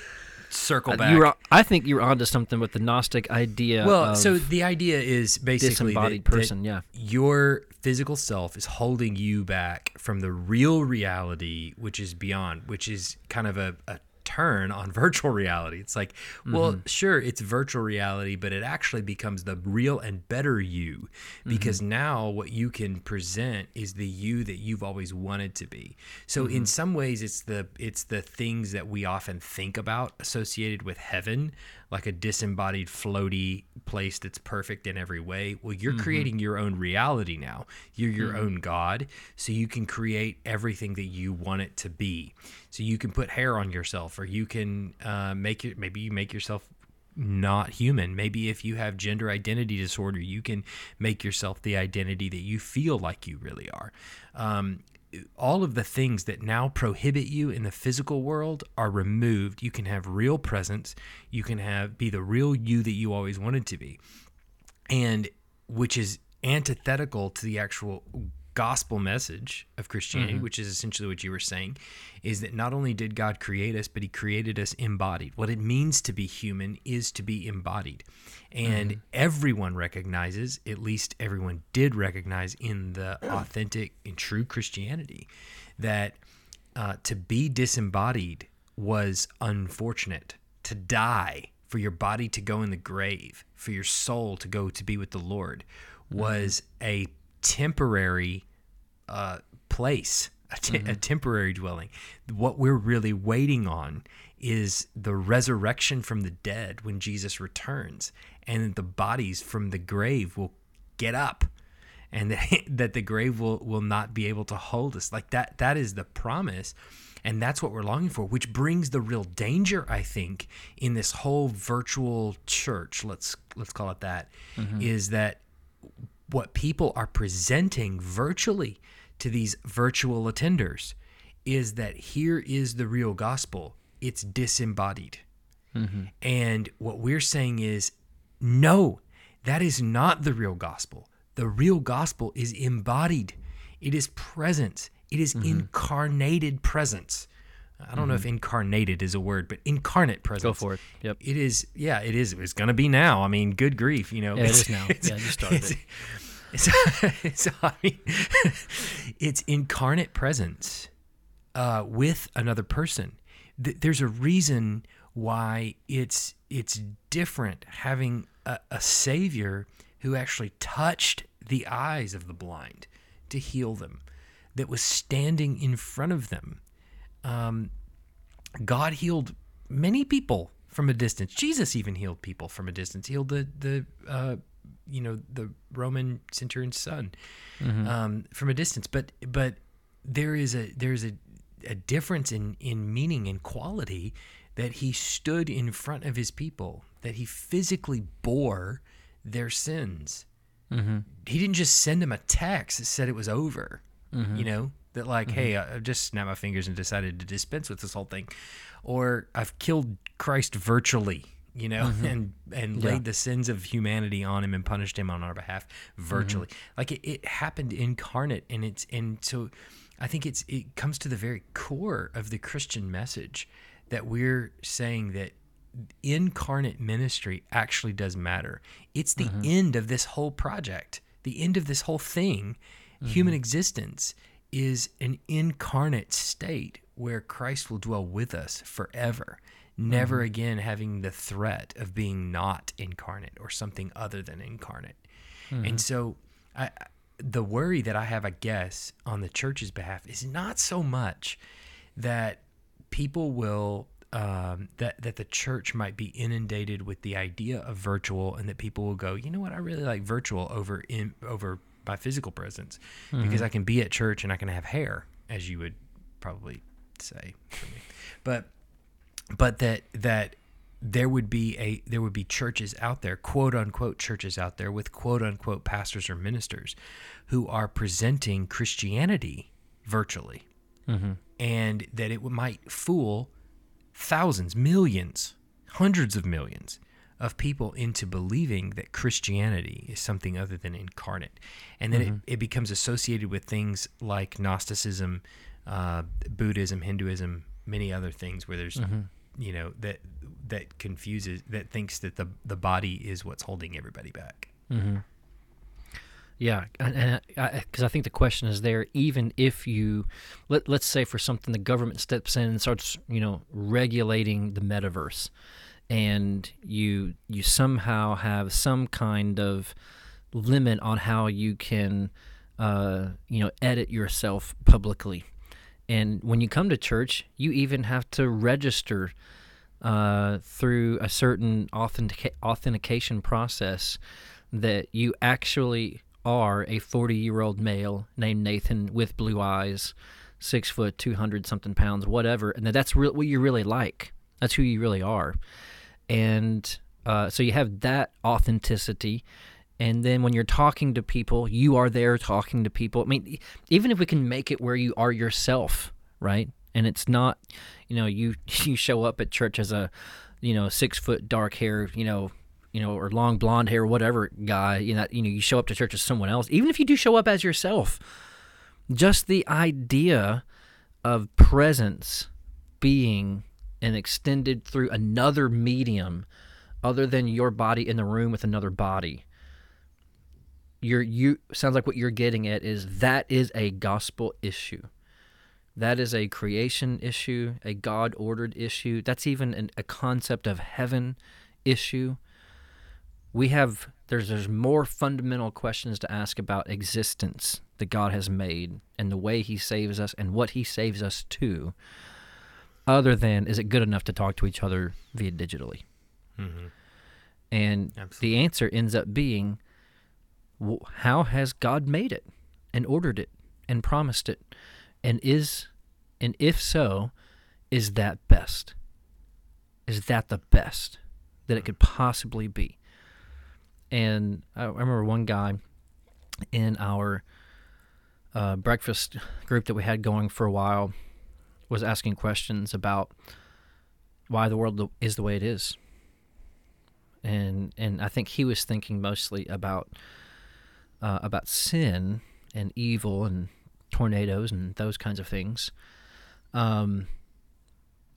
circle back. Uh, you were, I think you were onto something with the Gnostic idea. well, so the idea is basically disembodied that person. yeah. your physical self is holding you back from the real reality which is beyond which is kind of a, a turn on virtual reality it's like well Mm-hmm. sure it's virtual reality but it actually becomes the real and better you because Mm-hmm. now what you can present is the you that you've always wanted to be so Mm-hmm. in some ways it's the it's the things that we often think about associated with heaven like a disembodied floaty place that's perfect in every way. Well you're creating your own reality now. You're your own god. So you can create everything that you want it to be. So you can put hair on yourself or you can uh, make it maybe you make yourself not human. Maybe if you have gender identity disorder you can make yourself the identity that you feel like you really are. Um, all of the things that now prohibit you in the physical world are removed. You can have real presence. You can have be the real you that you always wanted to be. And which is antithetical to the actual gospel message of Christianity, mm-hmm. which is essentially what you were saying, is that not only did God create us, but He created us embodied. What it means to be human is to be embodied. And mm-hmm. everyone recognizes, at least everyone did recognize in the authentic and true Christianity, that uh, to be disembodied was unfortunate. To die, for your body to go in the grave, for your soul to go to be with the Lord, mm-hmm. was a temporary uh, place, a, te- a temporary dwelling. What we're really waiting on is the resurrection from the dead when Jesus returns, and the bodies from the grave will get up and that, that the grave will will not be able to hold us. Like that that is the promise and that's what we're longing for which brings the real danger i think in this whole virtual church let's let's call it that, is that what people are presenting virtually to these virtual attenders is that here is the real gospel. It's disembodied. Mm-hmm. And what we're saying is no, that is not the real gospel. The real gospel is embodied, it is presence, it is mm-hmm. incarnated presence. I don't know if incarnated is a word, but incarnate presence. Go for it. Yep. It is, yeah, it is. It's going to be now. I mean, good grief, you know. Yeah, it's- now. it's- Yeah, you started it. it's- so, I mean, it's incarnate presence uh, with another person. Th- there's a reason why it's it's different having a, a savior who actually touched the eyes of the blind to heal them, that was standing in front of them. Um, God healed many people from a distance. Jesus even healed people from a distance. Healed the the uh, you know the Roman centurion's son um, from a distance. But but there is a there's a, a difference in in meaning and quality that he stood in front of his people, that he physically bore their sins. He didn't just send them a text that said it was over. You know that like, mm-hmm. hey, I- I've just snapped my fingers and decided to dispense with this whole thing, or I've killed Christ virtually. You know, mm-hmm. and and laid the sins of humanity on him and punished him on our behalf virtually. Mm-hmm. Like it, it happened incarnate, and it's and so I think it's it comes to the very core of the Christian message that we're saying that incarnate ministry actually does matter. It's the end of this whole project. The end of this whole thing, human existence, is an incarnate state where Christ will dwell with us forever, never again having the threat of being not incarnate or something other than incarnate. And so, I, I- the worry that I have, I guess, on the church's behalf is not so much that people will um, that that the church might be inundated with the idea of virtual, and that people will go, you know what, I really like virtual over in over my physical presence because mm-hmm. I can be at church and I can have hair, as you would probably say for me, but but that that there would be a there would be churches out there quote unquote churches out there with quote unquote pastors or ministers who are presenting christianity virtually. Mm-hmm. And that it might fool thousands millions hundreds of millions of people into believing that christianity is something other than incarnate. And then it, mm-hmm. it becomes associated with things like gnosticism uh, buddhism hinduism many other things where there's mm-hmm. you know that that confuses that thinks that the the body is what's holding everybody back. Mm-hmm. Yeah, and because I, think the question is there, even if you let let's say for something the government steps in and starts, you know, regulating the metaverse, and you you somehow have some kind of limit on how you can, uh, you know, edit yourself publicly, and when you come to church, you even have to register uh, through a certain authentica- authentication process that you actually are a 40 year old male named Nathan with blue eyes, six foot, 200 something pounds, whatever, and that that's re- what you really like. That's who you really are. And uh, so you have that authenticity. And then when you're talking to people, you are there talking to people. I mean, even if we can make it where you are yourself, right? And it's not, you know, you you show up at church as a, you know, six foot dark hair, you know, you know, or long blonde hair, whatever guy, you know, you know, you show up to church as someone else. Even if you do show up as yourself, Just the idea of presence being and extended through another medium other than your body in the room with another body. You're, you sounds like what you're getting at is that is a gospel issue. That is a creation issue, a God ordered issue. That's even an, a concept of heaven issue. We have there's there's more fundamental questions to ask about existence that God has made and the way He saves us and what He saves us to, other than is it good enough to talk to each other via digitally? Mm-hmm. And Absolutely. the answer ends up being, how has God made it and ordered it and promised it, and is, and if so, is that best? Is that the best that it could possibly be? And I I remember one guy in our uh, breakfast group that we had going for a while was asking questions about why the world is the way it is and and I think he was thinking mostly about uh, about sin and evil and tornadoes and those kinds of things. Um,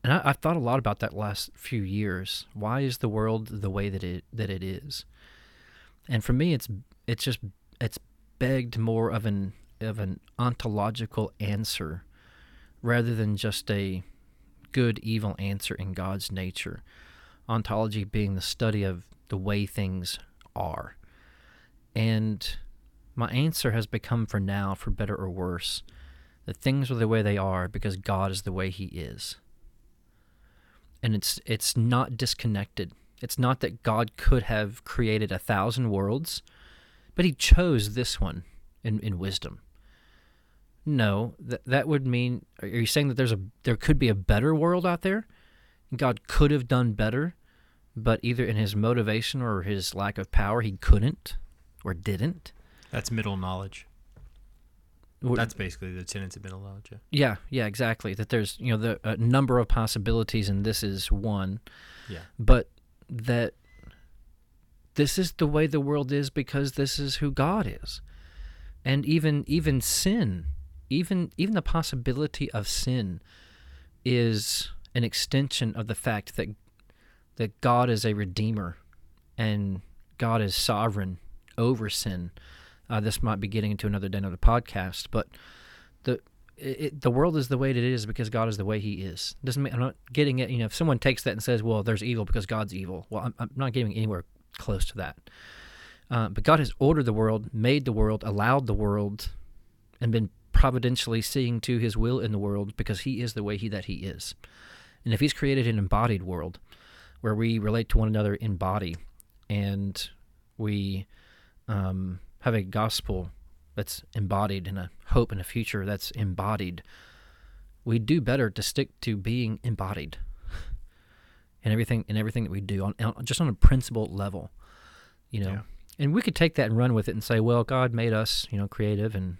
and I, I've thought a lot about that last few years. Why is the world the way that it that it is? And for me, it's it's just it's begged more of an of an ontological answer rather than just a good evil answer in God's nature ontology being the study of the way things are. And my answer has become for now, for better or worse, that things are the way they are because God is the way He is. And it's it's not disconnected. It's not that God could have created a thousand worlds, but He chose this one in, in wisdom. No, that that would mean. Are you saying that there's a there could be a better world out there? God could have done better, but either in his motivation or his lack of power, he couldn't or didn't. That's middle knowledge. That's basically the tenets of middle knowledge. Yeah. yeah, yeah, exactly. That there's you know the a number of possibilities, and this is one. Yeah. But that this is the way the world is because this is who God is, and even even sin, even even the possibility of sin, is an extension of the fact that that God is a redeemer, and God is sovereign over sin. Uh, this might be getting into another day, another podcast, but the it, the world is the way it is because God is the way He is. Doesn't mean I'm not getting it. You know, if someone takes that and says, "Well, there's evil because God's evil," well, I'm, I'm not getting anywhere close to that. Uh, but God has ordered the world, made the world, allowed the world, and been providentially seeing to His will in the world because He is the way He that He is. And if He's created an embodied world where we relate to one another in body, and we um, have a gospel that's embodied and a hope and a future that's embodied, we do better to stick to being embodied in everything in everything that we do on, on just on a principle level, you know. Yeah. And we could take that and run with it and say, well, God made us, you know, creative and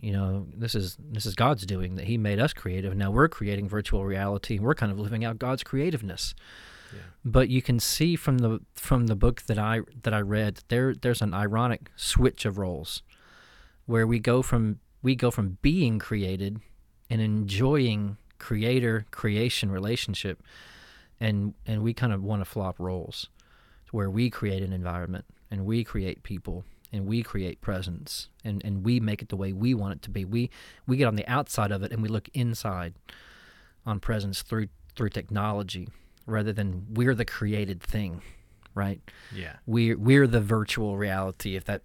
you know, this is this is God's doing that he made us creative. Now we're creating virtual reality and we're kind of living out God's creativeness Yeah. but you can see from the from the book that I that I read that there there's an ironic switch of roles where we go from we go from being created and enjoying creator creation relationship and and we kind of want to flop roles where we create an environment and we create people and we create presence and and we make it the way we want it to be we we get on the outside of it and we look inside on presence through through technology rather than we're the created thing, right? Yeah. We're we're the virtual reality. If that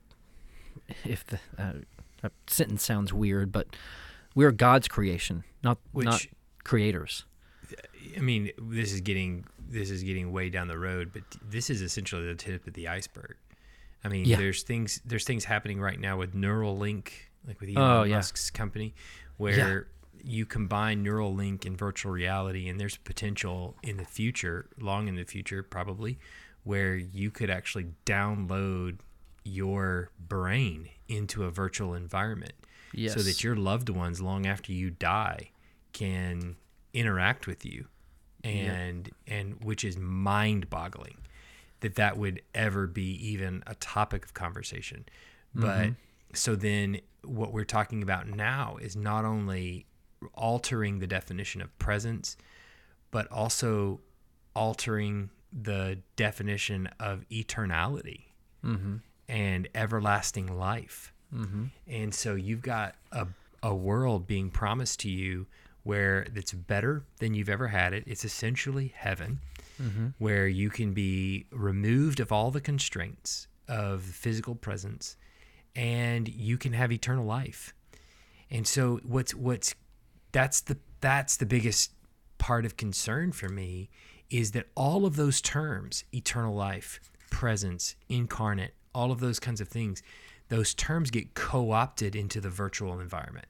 if the uh, that sentence sounds weird, but we're God's creation, not Which not creators. I mean, this is getting this is getting way down the road, but this is essentially the tip of the iceberg. I mean, Yeah. there's things there's things happening right now with Neuralink, like with oh, Elon Oh, yeah. Musk's company, where you combine Neuralink and virtual reality, and there's potential in the future, long in the future, probably, where you could actually download your brain into a virtual environment Yes. so that your loved ones long after you die can interact with you and and which is mind-boggling that that would ever be even a topic of conversation but so then what we're talking about now is not only altering the definition of presence, but also altering the definition of eternality Mm-hmm. and everlasting life. Mm-hmm. And so you've got a, a world being promised to you where it's better than you've ever had it. It's essentially heaven, Mm-hmm. where you can be removed of all the constraints of physical presence and you can have eternal life. And so what's what's that's the that's the biggest part of concern for me is that all of those terms, eternal life, presence, incarnate, all of those kinds of things, those terms get co-opted into the virtual environment.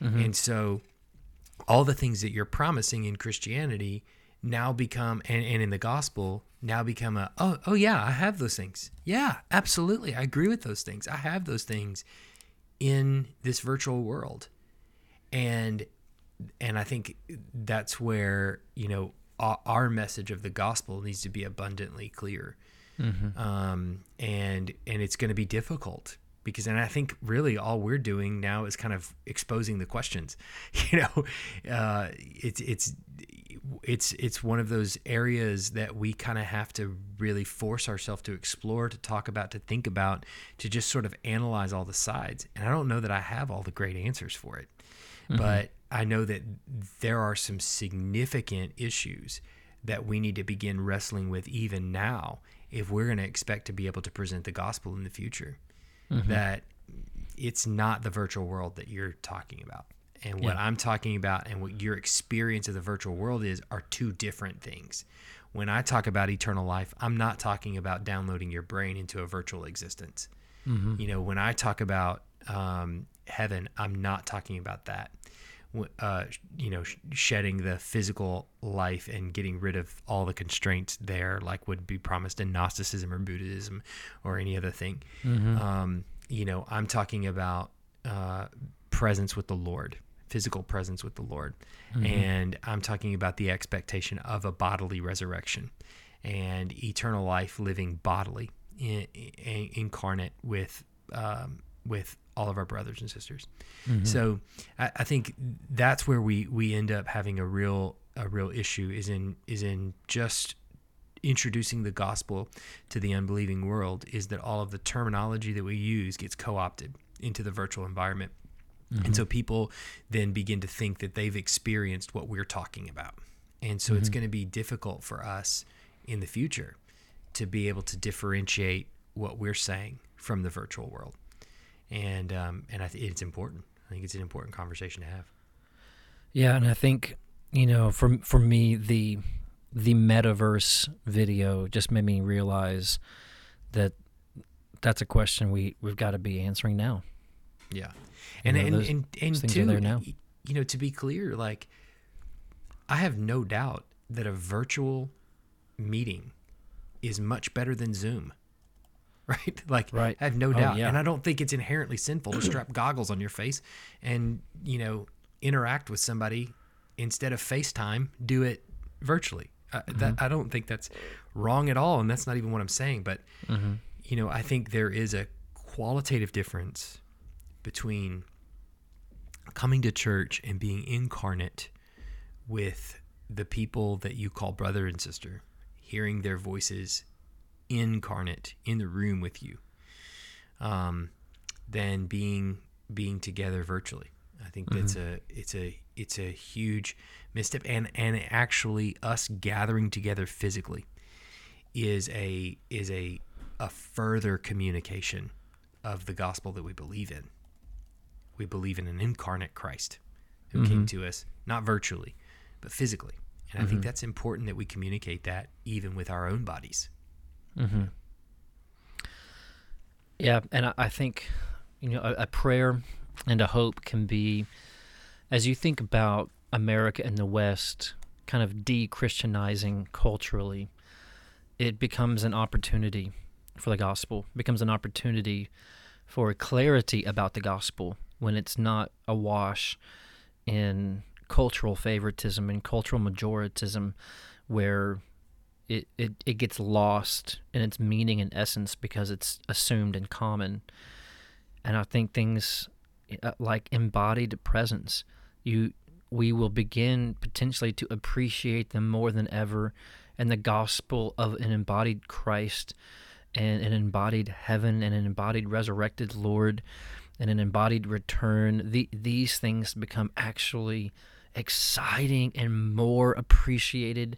And so all the things that you're promising in Christianity now become and, and in the gospel now become a oh oh yeah I have those things. Yeah absolutely. I agree with those things. I have those things in this virtual world. And and I think that's where you know our, our message of the gospel needs to be abundantly clear. Um, and and it's going to be difficult because and I think really all we're doing now is kind of exposing the questions. You know, uh, it's it's it's it's one of those areas that we kind of have to really force ourselves to explore, to talk about, to think about, to just sort of analyze all the sides. And I don't know that I have all the great answers for it, mm-hmm. but I know that there are some significant issues that we need to begin wrestling with even now if we're going to expect to be able to present the gospel in the future. Mm-hmm. That it's not the virtual world that you're talking about and what Yeah. i'm talking about and what your experience of the virtual world is are two different things when i talk about eternal life i'm not talking about downloading your brain into a virtual existence Mm-hmm. you know when i talk about um, heaven i'm not talking about that uh, you know, sh- shedding the physical life and getting rid of all the constraints there, like would be promised in Gnosticism or Buddhism or any other thing. Um, you know, I'm talking about uh, presence with the Lord, physical presence with the Lord. And I'm talking about the expectation of a bodily resurrection and eternal life living bodily, in, in, incarnate with, um, with all of our brothers and sisters. So I, I think that's where we, we end up having a real a real issue is in is in just introducing the gospel to the unbelieving world is that all of the terminology that we use gets co-opted into the virtual environment. And so people then begin to think that they've experienced what we're talking about. And so it's going to be difficult for us in the future to be able to differentiate what we're saying from the virtual world. And um, and I think it's important. I think it's an important conversation to have. Yeah, and I think you know, for for me, the the metaverse video just made me realize that that's a question we we've got to be answering now. Yeah, You and know, and and, and those things two, there now. you know, to be clear, like I have no doubt that a virtual meeting is much better than Zoom. Right? Like Right. I have no Oh, doubt. yeah. And I don't think it's inherently sinful to strap goggles on your face and, you know, interact with somebody instead of FaceTime, do it virtually. Uh, that Mm-hmm. I don't think that's wrong at all and that's not even what I'm saying, but Mm-hmm. you know, I think there is a qualitative difference between coming to church and being incarnate with the people that you call brother and sister, hearing their voices incarnate in the room with you, um, than being being together virtually. I think that's a it's a it's a huge misstep, and and actually us gathering together physically is a is a a further communication of the gospel that we believe in. We believe in an incarnate Christ who mm-hmm. came to us not virtually, but physically. And I think mm-hmm. that's important that we communicate that even with our own bodies. Mm-hmm. Yeah, and I, I think you know a, a prayer and a hope can be as you think about America and the West kind of de-Christianizing culturally, it becomes an opportunity for the gospel. It becomes an opportunity for clarity about the gospel when it's not awash in cultural favoritism and cultural majoritism where it, it, it gets lost in its meaning and essence because it's assumed and common. and I think things uh, like embodied presence, you we will begin potentially to appreciate them more than ever, and the gospel of an embodied Christ, and an embodied heaven, and an embodied resurrected Lord, and an embodied return. The, these things become actually exciting and more appreciated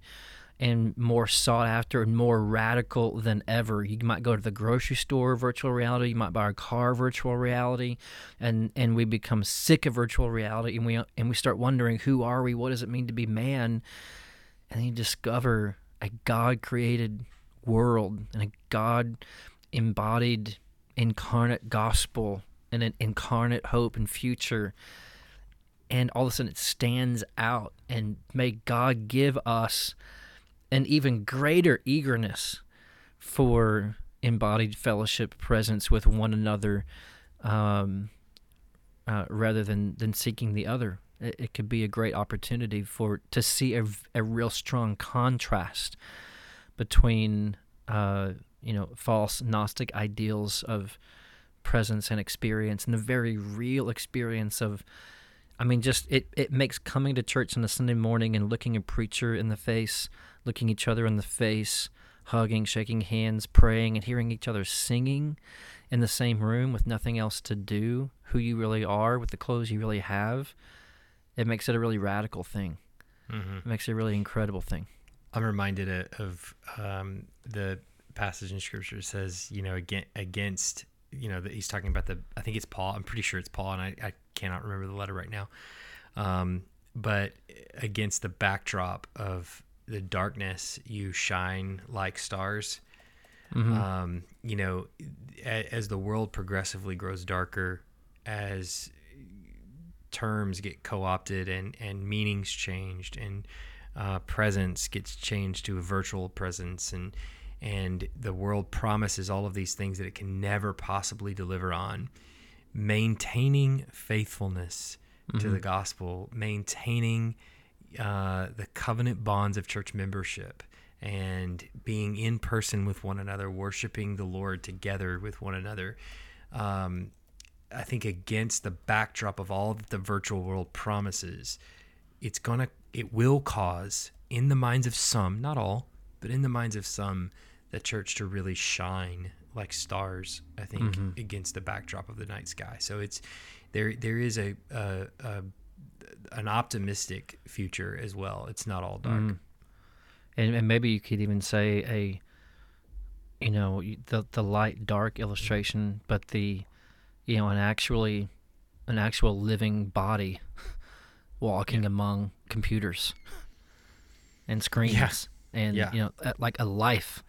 and more sought after and more radical than ever. You might go to the grocery store virtual reality, you might buy a car virtual reality, and and we become sick of virtual reality and we and we start wondering who are we? What does it mean to be man? And then you discover a God created world and a God embodied incarnate gospel and an incarnate hope and future and all of a sudden it stands out and may god give us an even greater eagerness for embodied fellowship presence with one another um, uh, rather than, than seeking the other. It, it, could be a great opportunity for to see a, a real strong contrast between uh, you know false gnostic ideals of presence and experience and the very real experience of I mean, just it, it makes coming to church on a Sunday morning and looking a preacher in the face, looking each other in the face, hugging, shaking hands, praying, and hearing each other singing in the same room with nothing else to do, who you really are, with the clothes you really have, it makes it a really radical thing. Mm-hmm. It makes it a really incredible thing. I'm reminded of um, the passage in Scripture says, you know, against you know that he's talking about the I think it's Paul. I'm pretty sure it's Paul, and I, I cannot remember the letter right now. Um, but against the backdrop of the darkness, you shine like stars. Mm-hmm. Um, you know, a, as the world progressively grows darker, as terms get co-opted and and meanings changed, and uh, presence gets changed to a virtual presence, and and the world promises all of these things that it can never possibly deliver on. Maintaining faithfulness mm-hmm. to the gospel, maintaining uh, the covenant bonds of church membership, and being in person with one another, worshiping the Lord together with one another. Um, I think against the backdrop of all that the virtual world promises, it's gonna, it will cause in the minds of some, not all, but in the minds of some, the church to really shine like stars. I think mm-hmm. against the backdrop of the night sky. So it's there. There is a, a, a an optimistic future as well. It's not all dark. Mm. And, and maybe you could even say a, you know, the the light dark illustration, but the, you know, an actually, an actual living body, walking yeah. among computers, and screens. And yeah. you know like a life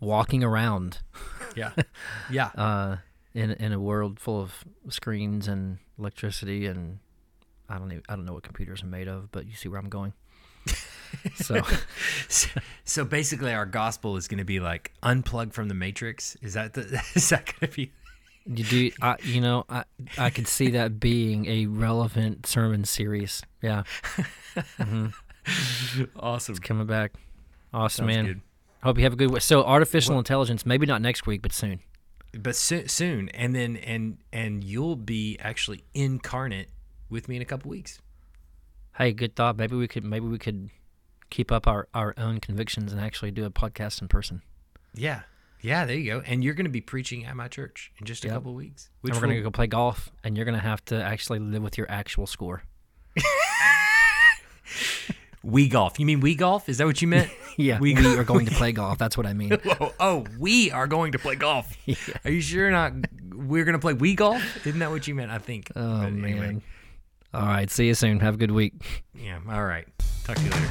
walking around. Yeah. Yeah. Uh, in in a world full of screens and electricity and I don't even, I don't know what computers are made of but you see where I'm going. So so basically our gospel is going to be like unplugged from the matrix? Is that the, is that going to be you do I, you know I I could see that being a relevant sermon series. Yeah. Mm-hmm. awesome it's coming back Awesome, Sounds man. Good. Hope you have a good week. So artificial well, intelligence, maybe not next week, but soon. But so, soon, and then and and you'll be actually incarnate with me in a couple weeks. Hey, good thought. Maybe we could maybe we could keep up our our own convictions and actually do a podcast in person. Yeah. Yeah, there you go. And you're going to be preaching at my church in just a yep. couple weeks. Which and we're going to go play golf, and you're going to have to actually live with your actual score. Wii golf. You mean Wii golf? Is that what you meant? yeah, we, we are going to play golf. That's what I mean. oh, oh, we are going to play golf. Yeah. Are you sure not? We're going to play Wii golf? Isn't that what you meant? I think. Oh but man. Anyway. All right. See you soon. Have a good week. Yeah. All right. Talk to you later.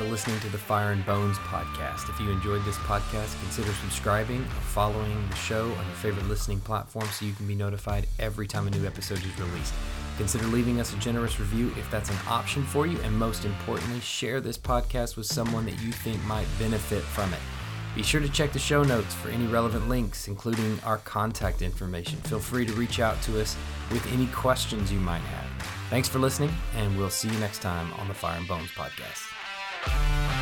For listening to the Fire and Bones podcast. If you enjoyed this podcast, consider subscribing or following the show on your favorite listening platform so you can be notified every time a new episode is released. Consider leaving us a generous review if that's an option for you, and most importantly, share this podcast with someone that you think might benefit from it. Be sure to check the show notes for any relevant links, including our contact information. Feel free to reach out to us with any questions you might have. Thanks for listening, and we'll see you next time on the Fire and Bones podcast. Bye.